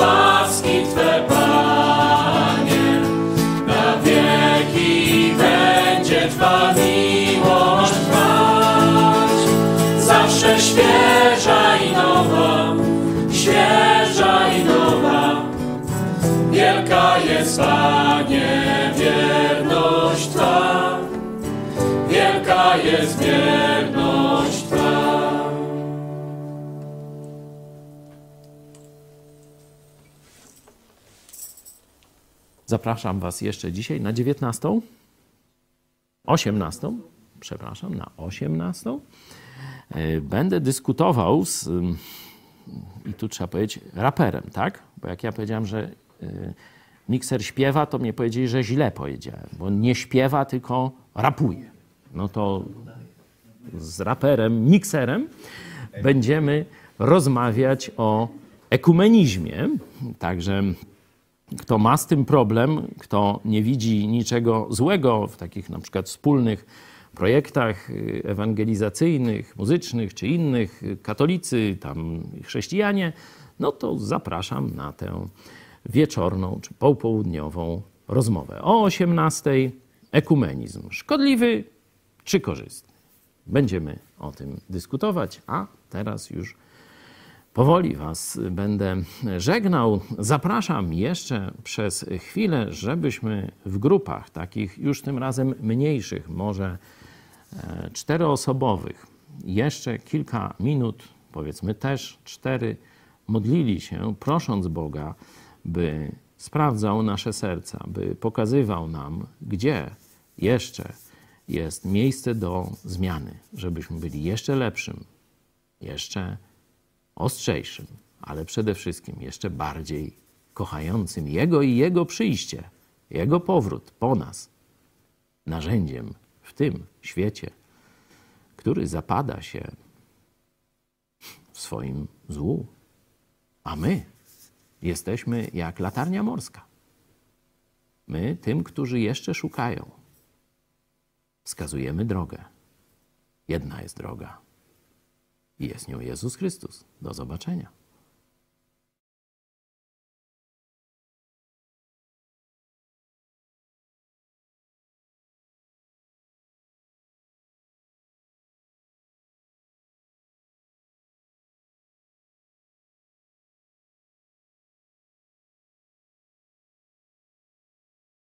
wierność Twa. Wielka jest wierność Twa. Zapraszam Was jeszcze dzisiaj na 19. 18. Przepraszam, na 18. E, Będę dyskutował z, ym, i tu trzeba powiedzieć, raperem, tak? Bo jak ja powiedziałem, że y, mikser śpiewa, to mnie powiedzieli, że źle powiedziałem, bo nie śpiewa, tylko rapuje. No to z raperem, mikserem będziemy rozmawiać o ekumenizmie. Także kto ma z tym problem, kto nie widzi niczego złego w takich na przykład wspólnych projektach ewangelizacyjnych, muzycznych czy innych, katolicy, tam chrześcijanie, no to zapraszam na tę wieczorną czy popołudniową rozmowę. O 18 ekumenizm. Szkodliwy czy korzystny? Będziemy o tym dyskutować, a teraz już Powoli Was będę żegnał. Zapraszam jeszcze przez chwilę, żebyśmy w grupach takich już tym razem mniejszych, może e, czteroosobowych, jeszcze kilka minut, powiedzmy też cztery, modlili się, prosząc Boga, by sprawdzał nasze serca, by pokazywał nam, gdzie jeszcze jest miejsce do zmiany, żebyśmy byli jeszcze lepszym, jeszcze ostrzejszym, ale przede wszystkim jeszcze bardziej kochającym Jego i Jego przyjście, Jego powrót po nas, narzędziem w tym świecie, który zapada się w swoim złu. A my jesteśmy jak latarnia morska. My, tym, którzy jeszcze szukają, wskazujemy drogę. Jedna jest droga i jest nią Jezus Chrystus. Do zobaczenia.